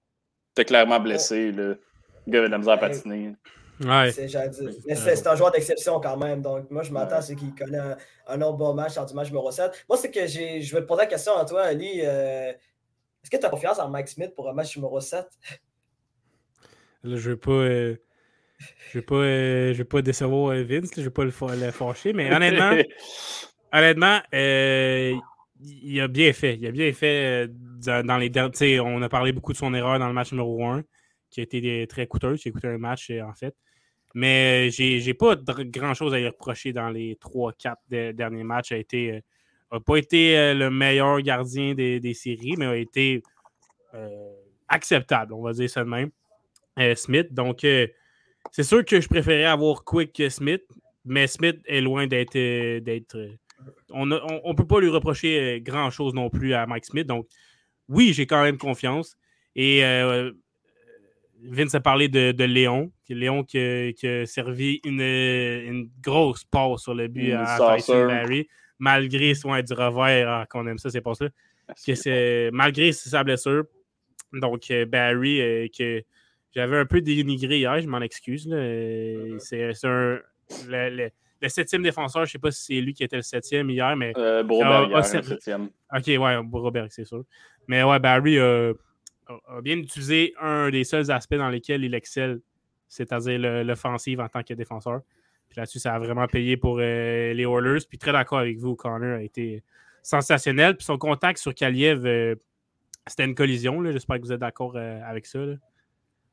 C: était clairement blessé. Le gars avait de la misère à patiner.
B: Ouais.
A: C'est un joueur d'exception quand même. Donc, moi, je m'attends à ce qu'il connaît un, autre bon match en du match numéro 7. Moi, c'est que je vais te poser la question à toi, Ali. Euh, est-ce que tu as confiance en Mike Smith pour un match numéro 7?
B: Là, je ne veux pas. Euh, je vais pas, euh, je vais pas décevoir euh, Vince, je ne vais pas le, fâcher, mais honnêtement, honnêtement, il a bien fait. Il a bien fait dans les derniers. On a parlé beaucoup de son erreur dans le match numéro 1, qui a été très coûteuse, qui a coûté un match en fait. Mais j'ai, j'ai pas grand chose à y reprocher dans les 3-4 derniers matchs. Il a été pas été le meilleur gardien des, séries, mais a été acceptable, on va dire ça de même. Euh, Smith. Donc, euh, c'est sûr que je préférais avoir Quick que Smith, mais Smith est loin d'être. Euh, on ne peut pas lui reprocher grand-chose non plus à Mike Smith. Donc, oui, j'ai quand même confiance. Et Vince a parlé de, Léon. Léon qui, a servi une, grosse passe sur le but à Tyson Barry, malgré son du revers, ah, qu'on aime ça, c'est pas ça. malgré sa blessure. Donc, Barry, que j'avais un peu dénigré hier, je m'en excuse. Euh, c'est un. Le, septième défenseur, je ne sais pas si c'est lui qui était le septième hier, mais.
C: Euh, Broberg, le septième.
B: Ok, ouais, Broberg, c'est sûr. Mais ouais, Barry a, bien utilisé un des seuls aspects dans lesquels il excelle, c'est-à-dire l'offensive en tant que défenseur. Puis là-dessus, ça a vraiment payé pour euh, les Oilers. Puis très d'accord avec vous, Connor a été sensationnel. Puis son contact sur Kaliev, euh, c'était une collision. J'espère que vous êtes d'accord avec ça. Là.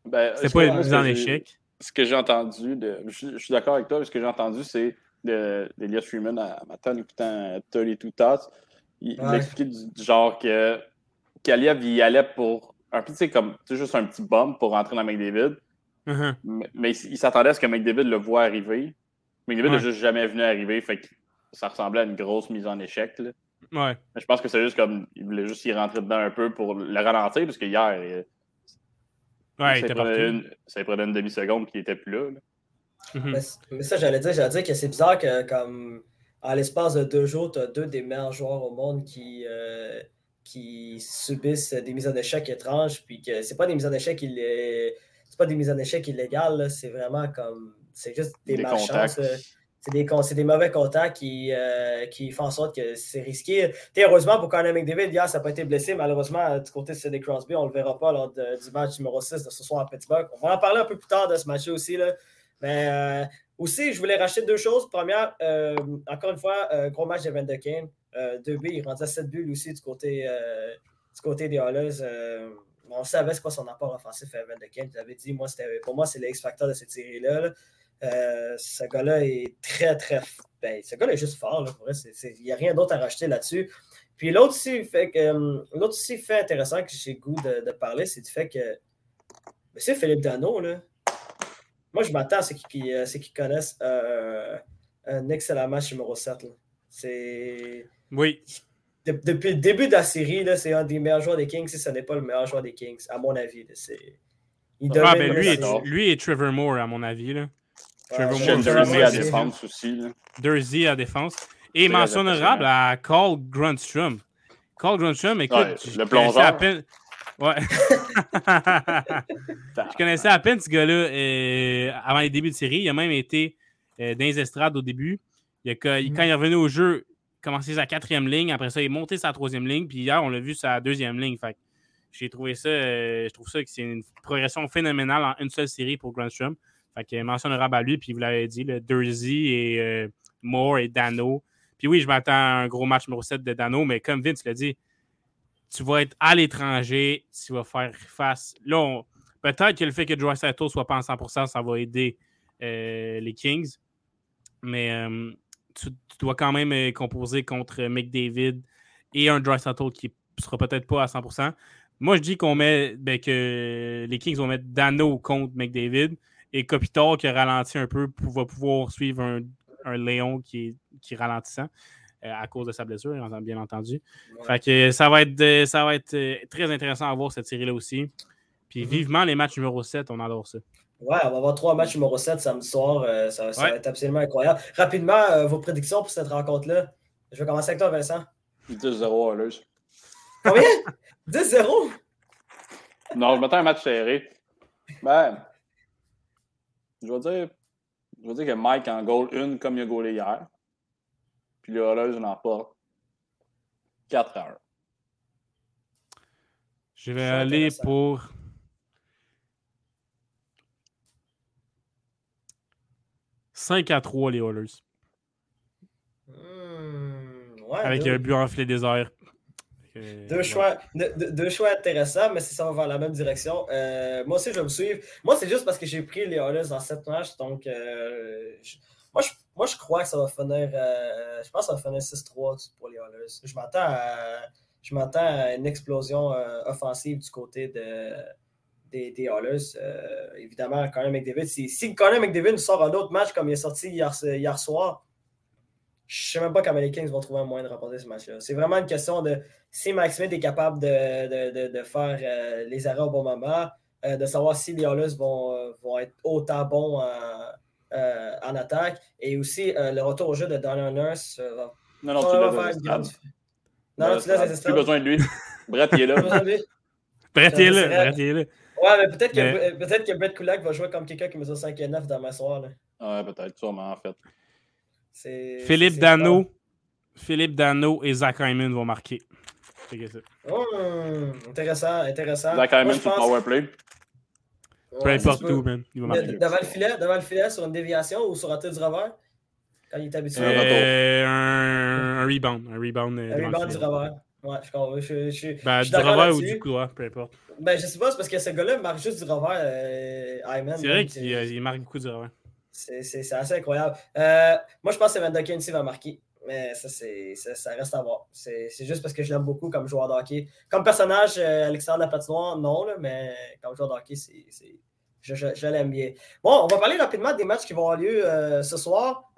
C: Ben,
B: c'est pas une mise en échec.
C: Ce que j'ai entendu, de, je, suis d'accord avec toi, mais ce que j'ai entendu, c'est d'Elias Freeman à matin écoutant 32 Thoughts. Il, il expliquait du, genre que Kaliev il allait pour un sais, comme juste un petit bump pour rentrer dans McDavid.
B: Uh-huh.
C: Mais, il, s'attendait à ce que McDavid le voit arriver. McDavid n'a juste jamais venu arriver, fait que ça ressemblait à une grosse mise en échec. Là.
B: Ouais.
C: je pense que c'est juste comme il voulait juste y rentrer dedans un peu pour le ralentir, parce que hier,
B: Ouais, ça, prenait
C: une, ça prenait une demi-seconde qui n'était plus là.
A: Mhm. mais, ça, j'allais dire, j'allais dire que c'est bizarre que, comme, à l'espace de deux jours, tu as deux des meilleurs joueurs au monde qui, euh, qui subissent des mises en échec étranges, puis que c'est pas des mises en échec c'est pas des mises en échec illégales, c'est vraiment comme, c'est juste des, des malchances c'est des, des, mauvais contacts qui, euh, qui font en sorte que c'est risqué. heureusement pour Conor McDavid, hier, ça n'a pas été blessé. Malheureusement, du côté de CD Crosby, on ne le verra pas lors du match numéro 6 de ce soir à Pittsburgh. On va en parler un peu plus tard de ce match aussi. Là. Mais euh, aussi, je voulais racheter deux choses. Première, euh, encore une fois, gros match de Van Kane. deux buts, il rendait 7 buts aussi du côté, du côté des Oilers. on savait ce quoi son apport offensif à Van Kane. J'avais dit, moi, pour moi, c'est l'ex-facteur de cette série-là. là euh, ce gars-là est très, très. Ben, ce gars-là est juste fort. Il n'y a rien d'autre à rajouter là-dessus. Puis l'autre aussi, fait, euh, l'autre aussi fait intéressant que j'ai goût de, parler, c'est du fait que Monsieur Philippe Dano, là, moi je m'attends à ce qu'il euh, connaisse un excellent match numéro 7. C'est.
B: Oui.
A: depuis le début de la série, c'est un des meilleurs joueurs des Kings, si ce n'est pas le meilleur joueur des Kings, à mon avis.
B: Il ah, ben lui, et, lui et Trevor Moore, à mon avis. Là.
C: Jersey à défense aussi.
B: Jersey à défense. Et mention honorable à Carl Grunstrom. Carl Grunstrom, écoute,
C: ouais, le plongeur. À peine...
B: Ouais. je connaissais à peine ce gars-là euh, avant les débuts de série. Il a même été euh, dans les estrades au début. Il a, quand il est revenu au jeu, il a commencé sa quatrième ligne. Après ça, il est monté sa troisième ligne. Puis hier, on l'a vu sa deuxième ligne. Fait j'ai trouvé ça, euh, je trouve ça que c'est une progression phénoménale en une seule série pour Grunstrom. Fait que mention honorable à lui, puis vous l'avez dit, le Dursey et euh, Moore et Dano. Puis oui, je m'attends à un gros match numéro 7 de Dano, mais comme Vince l'a dit, tu vas être à l'étranger, tu vas faire face. Là, peut-être que le fait que Joy Sato soit pas en 100%, ça va aider euh, les Kings. Mais euh, tu, dois quand même composer contre McDavid et un Dry Sato qui ne sera peut-être pas à 100%. Moi, je dis qu'on met ben, que les Kings vont mettre Dano contre McDavid et Kopitar qui ralentit un peu va pouvoir suivre un, un Léon qui est, qui ralentissant à cause de sa blessure, bien entendu. Fait que ça va être, ça va être très intéressant à voir cette série-là aussi. Puis mm-hmm. vivement les matchs numéro 7, on adore ça.
A: Ouais, on va avoir trois matchs numéro 7 samedi soir. Euh, ça, va être absolument incroyable. Rapidement, euh, vos prédictions pour cette rencontre-là. Je vais commencer avec toi, Vincent.
C: 2-0 à l'heure.
A: Combien? 2-0
C: Non, je m'attends à un match serré. Ben, je vais dire, je vais dire que Mike en goal une comme il a goalé hier. Puis le Holleuse en emporte 4 heures.
B: Je vais aller pour 5 à 3, les Oilers.
A: Hmm,
B: Avec un but enflé des
A: deux, choix, deux, choix intéressants, mais si ça va vers la même direction. Euh, moi aussi, je vais me suivre. Moi, c'est juste parce que j'ai pris les Oilers dans cette match. Donc, euh, moi, je, moi, je crois que ça va finir. Euh, je pense que ça va finir 6-3 pour les Oilers. Je m'attends à, je m'attends à une explosion offensive du côté de, des, des Oilers. Évidemment, Conor McDavid, si, si Conor McDavid nous sort un autre match comme il est sorti hier, hier soir, je ne sais même pas comment les Kings vont trouver un moyen de remporter ce match-là. C'est vraiment une question de si Max est capable de, de, de, faire euh, les arrêts au bon moment, euh, de savoir si les Oilers vont, vont être autant bons en attaque, et aussi le retour au jeu de Donald Nurse.
C: non, non, tu l'as
A: Non, non, tu laisses
C: Plus besoin de lui. Brett, il est là.
B: Brett, il est là. Brett, il est là.
A: Ouais, mais peut-être que, peut que Brett Kulak va jouer comme quelqu'un qui mesure 5 et 9 dans ma soirée.
C: Ouais, peut-être, sûrement, en fait.
B: Philippe Dano. Philippe Dano et Zach Hyman vont marquer.
A: Oh, intéressant, intéressant.
C: Zach Hyman sur pense... powerplay.
B: Peu importe où, man.
A: Il va marquer. Devant le, filet, devant le filet, sur une déviation ou sur un tir du revers? Quand il est habitué.
B: Euh, un, un, rebound. Un rebound,
A: euh, un rebound du revers. Ouais, je, je, je,
B: ben, du revers ou du coup, peu importe.
A: Ben, je sais pas, c'est parce que ce gars-là marque juste du revers, euh,
B: C'est vrai qu'il marque beaucoup du revers.
A: C'est assez incroyable. Euh, moi, je pense que Van ici va marquer. Mais ça, ça, reste à voir. C'est juste parce que je l'aime beaucoup comme joueur de hockey. Comme personnage, euh, Alexandre la patinoire, non, là, mais comme joueur de hockey, c'est je, l'aime bien. Bon, on va parler rapidement des matchs qui vont avoir lieu euh, ce soir.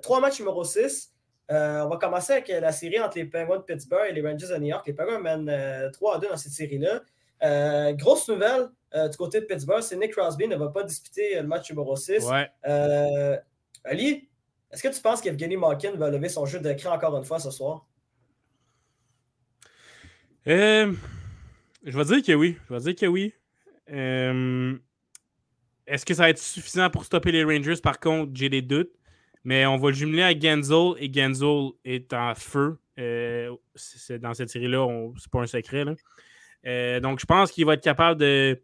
A: trois matchs numéro 6. on va commencer avec la série entre les Penguins de Pittsburgh et les Rangers de New York. Les Penguins mènent 3 à 2 dans cette série-là. Euh, grosse nouvelle euh, du côté de Pittsburgh, c'est Nick Crosby ne va pas disputer le match numéro 6. Euh, Ali, est-ce que tu penses qu'Evgeny Malkin va lever son jeu d'écran encore une fois ce soir?
B: je vais dire que oui. Je vais dire que oui. Est-ce que ça va être suffisant pour stopper les Rangers? Par contre, j'ai des doutes. Mais on va le jumeler à Genzel et Genzel est en feu. dans cette série-là, c'est pas un secret. Là. Euh, donc, je pense qu'il va être capable de,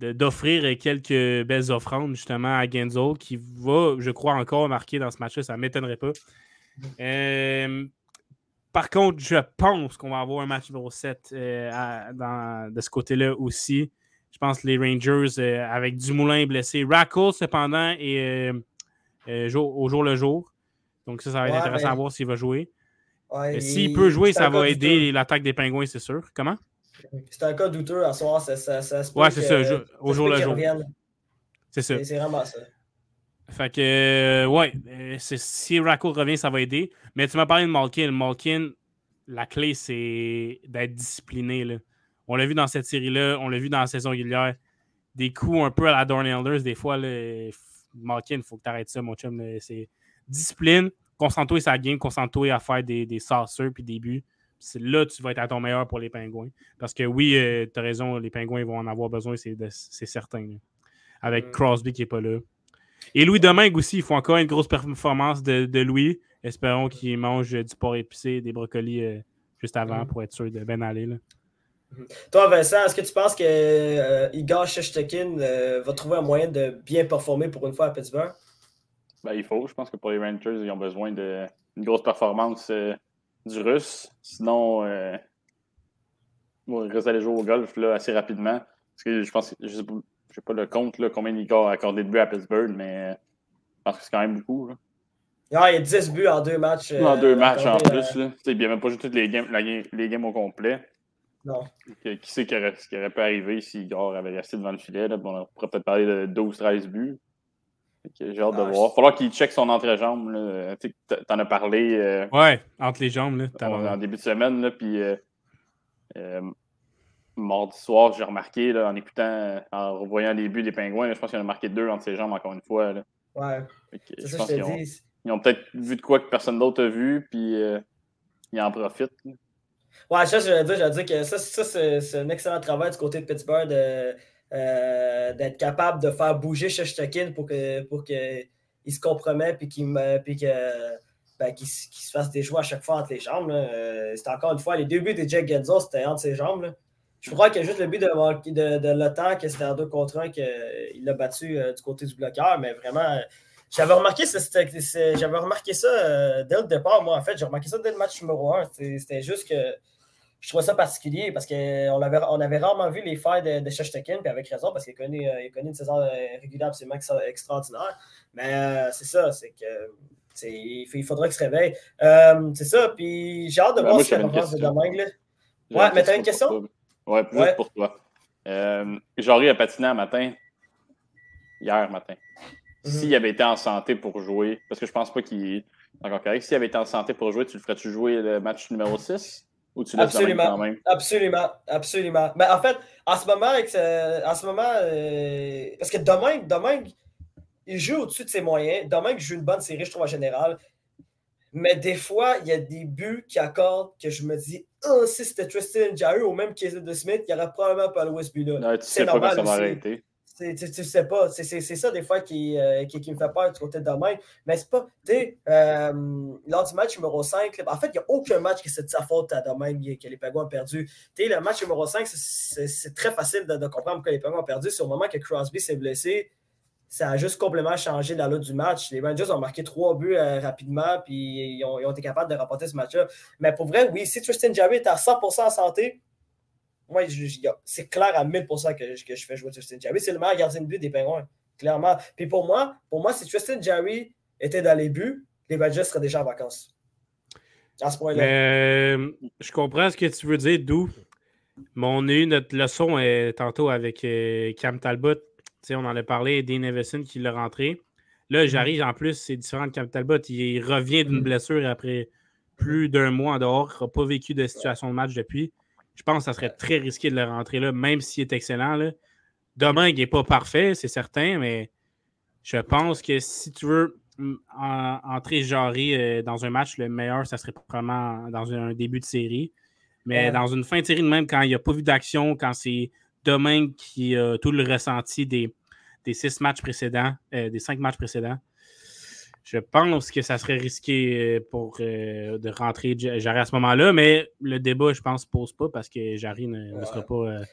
B: d'offrir quelques belles offrandes justement à Genzo qui va, je crois, encore marquer dans ce match-là. Ça ne m'étonnerait pas. Euh, par contre, je pense qu'on va avoir un match numéro 7 euh, de ce côté-là aussi. Je pense que les Rangers, avec Dumoulin blessé, Rackle cependant, et au jour le jour. Donc, ça, ça va être intéressant à voir s'il va jouer. S'il peut jouer, ça va aider l'attaque des pingouins, c'est sûr. Comment?
A: C'est un cas douteux à soir, ça, ça, ça
B: se Ouais, c'est ça, au jour le jour. C'est ça.
A: C'est vraiment ça.
B: Fait que, euh, ouais, euh, si Racco revient, ça va aider. Mais tu m'as parlé de Malkin. Malkin, la clé, c'est d'être discipliné. Là. On l'a vu dans cette série-là, on l'a vu dans la saison régulière. Des coups un peu à la Dorn Elders, des fois, Malkin, il faut que tu arrêtes ça, mon chum. C'est discipline, concentre-toi sa game, concentre-toi à faire des, des sauceurs puis des buts. C'est là que tu vas être à ton meilleur pour les pingouins. Parce que oui, euh, tu as raison, les pingouins vont en avoir besoin, c'est certain. Avec mm. Crosby qui n'est pas là. Et Louis Domingue aussi, il faut encore une grosse performance de, Louis. Espérons qu'il mange du porc épicé, des brocolis euh, juste avant mm. pour être sûr de bien aller. Là.
A: Toi, Vincent, est-ce que tu penses que euh, Igor Shestekin va trouver un moyen de bien performer pour une fois à Pittsburgh?
C: Ben, il faut. Je pense que pour les Rangers, ils ont besoin d'une grosse performance du russe. Sinon, euh, il reste aller jouer au golf là, assez rapidement. Parce que je pense, je sais pas, sais pas le compte là, combien il a accordé de buts à Pittsburgh, mais je pense que c'est quand même beaucoup. Là.
A: Ah, il y a 10 buts en deux matchs.
C: en deux matchs en plus. Là. Il n'y a même pas joué toutes les games, les games au complet.
A: Non.
C: Qui, sait ce qui aurait pu arriver si Igor avait resté devant le filet. Là. Bon, on pourrait peut-être parler de 12-13 buts. J'ai hâte de ah, voir. Il va falloir qu'il check son entrée-jambe. T'en as parlé. Euh,
B: ouais, entre les jambes. Là,
C: en, début de semaine. Là, puis, euh, euh, mardi soir, j'ai remarqué là, en écoutant, en revoyant les buts des pingouins, je pense qu'il en a marqué deux entre ses jambes encore une fois. Là.
A: Ouais.
C: C'est ça que je te dis. Ils ont peut-être vu de quoi que personne d'autre a vu, puis ils en profitent.
A: Ouais, ça, je veux dire, je veux dire que ça, ça c'est un excellent travail du côté de Pittsburgh de, euh, d'être capable de faire bouger Sheshtakin pour qu'il pour que il se compromette puis qu'il que, ben, se fasse des choix à chaque fois entre les jambes. Euh, c'était encore une fois, les deux buts de Jack Genzo, c'était entre ses jambes. Je crois que juste le but de, de, l'OTAN, que c'était en deux contre un, qu'il l'a battu euh, du côté du bloqueur, mais vraiment. J'avais remarqué, ça, j'avais remarqué ça dès le départ, moi, en fait. J'ai remarqué ça dès le match numéro un. C'était juste que je trouve ça particulier parce qu'on avait, on avait rarement vu les failles de, de puis avec raison, parce qu'il connaît, euh, il connaît une saison euh, régulière absolument extraordinaire. Mais euh, c'est ça, c'est que il, faudra qu'il se réveille. c'est ça, puis j'ai hâte de ben, voir ce qu'il pense de Domingue. Ouais, mais t'as une question?
C: Ouais, juste pour toi. Euh, J'aurais patiné un matin, hier matin. Mhm. S'il avait été en santé pour jouer, parce que je pense pas qu'il est encore correct, s'il avait été en santé pour jouer, tu le ferais-tu jouer le match numéro 6?
A: Absolument, Absolument, absolument. Mais en fait, en ce moment, avec en ce moment euh, parce que Domingue, Domingue, il joue au-dessus de ses moyens. Domingue joue une bonne série, je trouve, en général. Mais des fois, il y a des buts qui accordent que je me dis, oh, si c'était Tristan Jarry ou même Casey de Smith, il n'y aurait probablement pas le ce but-là.
C: C'est normal. Pas ça va arrêter
A: tu, sais pas. C'est ça des fois qui, euh, qui, qui, me fait peur du côté de Domingue. Mais c'est pas. Tu sais, euh, lors du match numéro 5, en fait, il n'y a aucun match qui c'est de sa faute à Domingue que les Penguins ont perdu. Tu sais, le match numéro 5, c'est très facile de, comprendre pourquoi les Penguins ont perdu. C'est au moment que Crosby s'est blessé. Ça a juste complètement changé la lutte du match. Les Rangers ont marqué trois buts euh, rapidement, puis ils ont, ils ont, été capables de remporter ce match-là. Mais pour vrai, oui, si Tristan Jarry est à 100% en santé, moi, c'est clair à 1000% que, que, je fais jouer Tristan Jarry. C'est le meilleur gardien de but des Penguins, clairement. Puis pour moi, pour moi, si Tristan Jarry était dans les buts, les Badgers seraient déjà en vacances. À ce point-là.
B: Euh, je comprends ce que tu veux dire, d'où. Mais on a eu notre leçon euh, tantôt avec euh, Cam Talbot. on en a parlé, Dean Everson qui l'a rentré. Là, j'arrive en plus, c'est différent de Cam Talbot. Il revient d'une mm-hmm. blessure après plus d'un mois en dehors. Il n'a pas vécu de situation de match depuis je pense que ça serait très risqué de le rentrer là, même s'il est excellent. Là. Domingue n'est pas parfait, c'est certain, mais je pense que si tu veux entrer Jarry euh, dans un match, le meilleur, ça serait probablement dans un, début de série. Mais dans une fin de série, même quand il n'y a pas vu d'action, quand c'est Domingue qui a tout le ressenti des, des six matchs précédents, euh, des cinq matchs précédents, je pense que ça serait risqué euh, pour euh, de rentrer Jarry à ce moment-là, mais le débat, je pense, ne pose pas parce que Jarry ne, sera pas euh,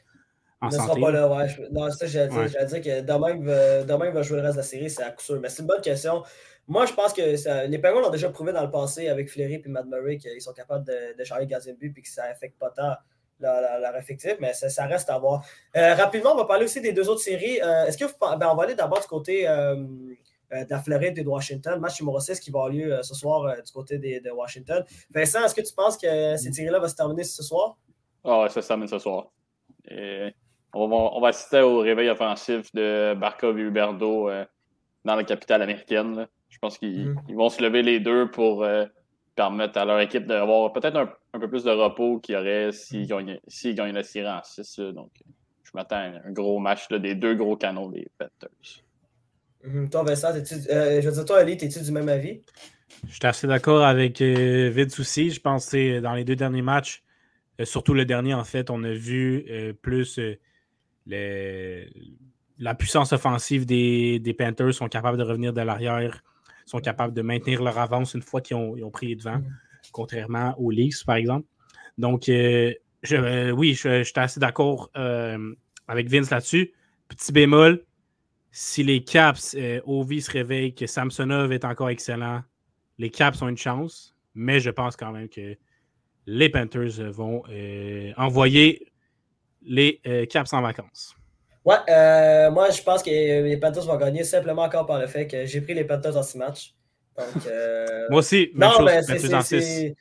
B: en santé.
A: Ne sera pas là, ouais. Non, ça, j'allais dire, dire, que demain va, va jouer le reste de la série, c'est à coup sûr. Mais c'est une bonne question. Moi, je pense que les Penguins l'ont déjà prouvé dans le passé avec Fleury et Matt Murray qu'ils sont capables de, de changer le but et que ça n'affecte pas tant leur, effectif, mais ça, reste à voir. rapidement, on va parler aussi des deux autres séries. Est-ce que vous, ben, on va aller d'abord du côté euh, de la Floride et de Washington. Match numéro 6 qui va avoir lieu euh, ce soir euh, du côté de Washington. Vincent, est-ce que tu penses que cette série-là va se terminer ce soir?
C: Ah ouais, ça se termine ce soir. on, va, on, va, assister au réveil offensif de Barkov et Huberdo dans la capitale américaine. Je pense qu'ils mm. vont se lever les deux pour permettre à leur équipe d'avoir peut-être un, peu plus de repos qu'il y aurait s'ils mm. gagnent, la série en 6. Donc, je m'attends à un gros match des deux gros canons des Panthers.
A: Mhm. Toi, Vincent, euh, je veux dire, toi, Ali, es-tu du même avis?
B: Je suis assez d'accord avec euh, Vince aussi. Je pense que dans les deux derniers matchs, euh, surtout le dernier, en fait, on a vu plus la puissance offensive des, des, Panthers sont capables de revenir de l'arrière, sont capables de maintenir leur avance une fois qu'ils ont, pris devant, mhm. contrairement aux Leafs, par exemple. Donc, je, oui, je, je, suis assez d'accord avec Vince là-dessus. Petit bémol, si les Caps, euh, Ovi se réveille, que Samsonov est encore excellent, les Caps ont une chance, mais je pense quand même que les Panthers vont euh, envoyer les euh, Caps en vacances.
A: Ouais, euh, moi je pense que les Panthers vont gagner simplement encore par le fait que j'ai pris les Panthers en six matchs.
B: moi aussi,
A: non, mais c'est.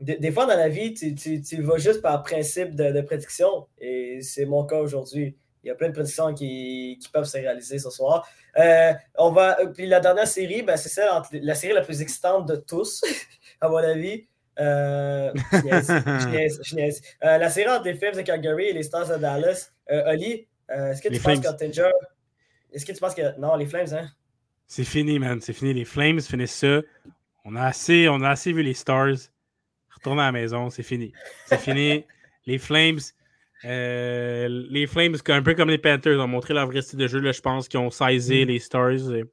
A: Des, fois dans la vie, tu, tu, vas juste par principe de, prédiction et c'est mon cas aujourd'hui. Il y a plein de prédictions qui, peuvent se réaliser ce soir. on va, puis la dernière série, ben, c'est celle la série la plus excitante de tous, à mon avis. Euh, euh, la série entre les Flames de Calgary et les Stars de Dallas. Euh, Oli, est-ce que tu penses qu'Ottinger. Est-ce que tu penses que. Non, les Flames, hein?
B: C'est fini, man. C'est fini. Les Flames finissent ça. On a assez, on a assez vu les Stars. Retourne à la maison, c'est fini. C'est fini. les Flames. Les Flames, un peu comme les Panthers, ont montré leur vrai style de jeu. Là, je pense qu'ils ont saisi mm. les Stars, qu'ils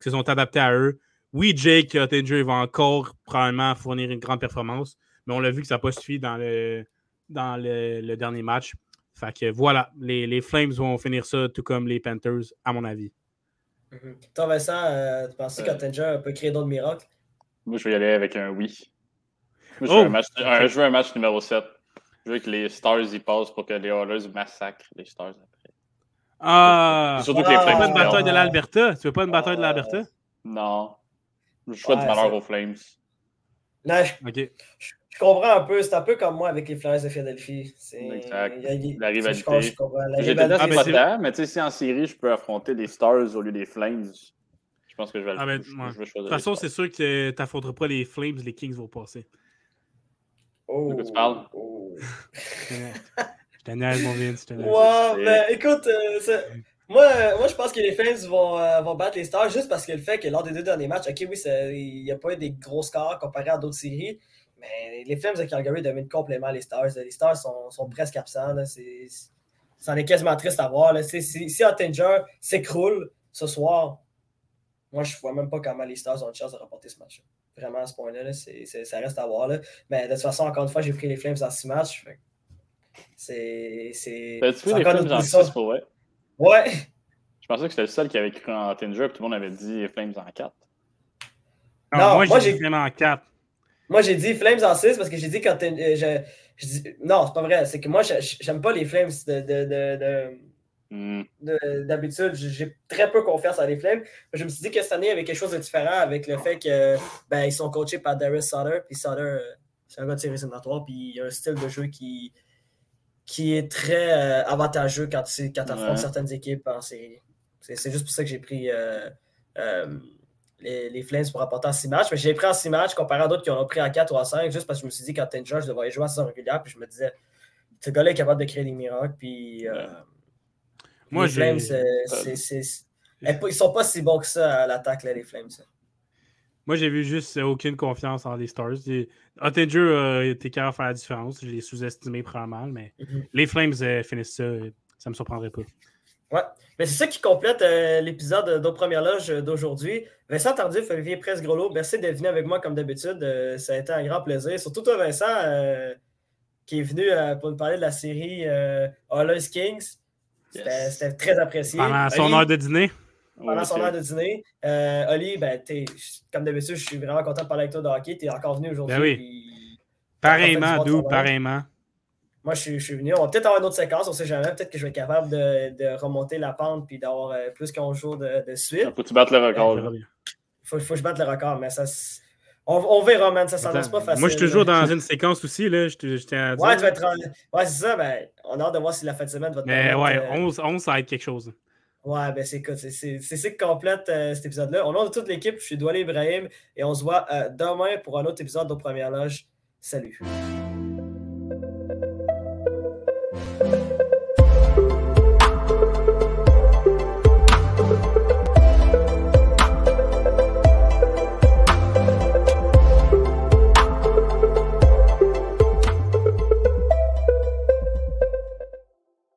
B: se sont adaptés à eux. Oui, Jake Ottinger va encore probablement fournir une grande performance, mais on l'a vu que ça n'a pas suffi dans le, dans le, dernier match. Fait que voilà, les, Flames vont finir ça tout comme les Panthers, à mon avis.
A: Mm-hmm. Toi, Vincent, euh, tu penses qu'Ottinger peut créer d'autres miracles?
C: Moi, je vais y aller avec un oui. Moi, je, veux, oh! un match, un, match numéro 7. Je veux que les Stars y passent pour que les Oilers massacrent les Stars après.
B: Ah! Surtout que les Flames. Tu veux pas une bataille de l'Alberta? Tu veux pas une bataille de l'Alberta?
C: Non. Je choix du malheur aux Flames.
A: Non, je, je, comprends un peu. C'est un peu comme moi avec les Flyers de Philadelphie.
C: Exact. la rivalité. J'ai peut-être pas mais tu sais, si en série, je peux affronter des Stars au lieu des Flames, je pense que je vais, ah ben,
B: je, vais choisir. De toute façon, c'est sûr que tu n'affronteras pas les Flames, les Kings vont passer.
C: Oh, de quoi tu parles? Oh.
B: je t'en mon Vince.
A: Ouais, ben écoute, euh, moi, moi, je pense que les Flames vont, euh, vont battre les Stars juste parce que le fait que lors des deux derniers matchs, ok, oui, il n'y a pas eu des gros scores comparé à d'autres séries, mais les Flames de Calgary dominent complètement les Stars. Les Stars sont, sont presque absents. C'en est quasiment triste à voir. Là. Si, si Ottinger s'écroule ce soir, moi, je ne vois même pas comment les Stars ont une chance de remporter ce match. Vraiment, à ce point-là, ça reste à voir. Là. Mais de toute façon, encore une fois, j'ai pris les Flames en six matchs. C'est. C'est.
C: les Flames en six pour ouais?
A: Ouais.
C: Je pensais que c'était le seul qui avait cru en Tinger et tout le monde avait dit Flames en 4.
B: Non, moi, j'ai dit Flames en 4.
A: Moi, j'ai dit Flames en 6 parce que j'ai dit quand euh, je, je dis... Non, c'est pas vrai. C'est que moi, j'aime pas les Flames de, de, de, hmm. D'habitude, j'ai très peu confiance en les Flames. Je me suis dit que cette année, il y avait quelque chose de différent avec le fait que ben, ils sont coachés par Darius Sutter. Puis Sutter, euh, c'est un gars de série sénatoire. Puis il a un style de jeu qui, qui est très euh, avantageux quand tu quand affrontes certaines équipes C'est juste pour ça que j'ai pris euh, euh, les, les, Flames pour apporter en 6 matchs. Mais j'ai pris en 6 matchs comparé à d'autres qui en ont pris en 4 ou en 5, juste parce que je me suis dit quand Tanger, je devrais jouer à saison régulière. Puis je me disais, ce gars-là est capable de créer des miracles. Puis Moi, les Flames, ils sont pas si bons que ça à l'attaque, les Flames.
B: Moi, j'ai vu juste aucune confiance en les Stars. Ottinger a été capable de faire la différence. Je l'ai sous-estimé probablement, mais mhm. les Flames euh, finissent ça. Ça ne me surprendrait pas.
A: Ouais. Mais c'est ça qui complète euh, l'épisode de Première Loge d'aujourd'hui. Vincent Tardif, Olivier Presse-Grelot, merci d'être venu avec moi comme d'habitude. Euh, ça a été un grand plaisir. Surtout toi, Vincent, qui est venu pour nous parler de la série All Kings. C'était très apprécié.
B: Pendant son heure de dîner?
A: Pendant son heure de dîner. Euh, Oli, ben, comme d'habitude, je suis vraiment content de parler avec toi de hockey. Tu es encore venu aujourd'hui. Ben
B: oui. Pareillement, d'où, pareillement.
A: Moi, je, suis venu. On va peut-être avoir une autre séquence, on ne sait jamais. Peut-être que je vais être capable de, remonter la pente et d'avoir euh, plus qu'un jour de, de suite.
C: Faut que tu battes le record. Il
A: faut, faut, que je batte le record, mais ça. On, on, verra, man. Ça s'annonce pas facile.
B: Moi, je suis toujours dans une séquence aussi. Là. Je, je
A: tiens à dire. Ouais, tu vas être... ouais c'est ça. Ben, on a hâte de voir si la fin de semaine va te
B: Mais ouais, 11, 11, ça va être quelque chose.
A: Ouais, ben c'est c'est ça qui complète euh, cet épisode-là. Au nom de toute l'équipe, je suis Douala Ibrahim et on se voit euh, demain pour un autre épisode de Première Loge. Salut!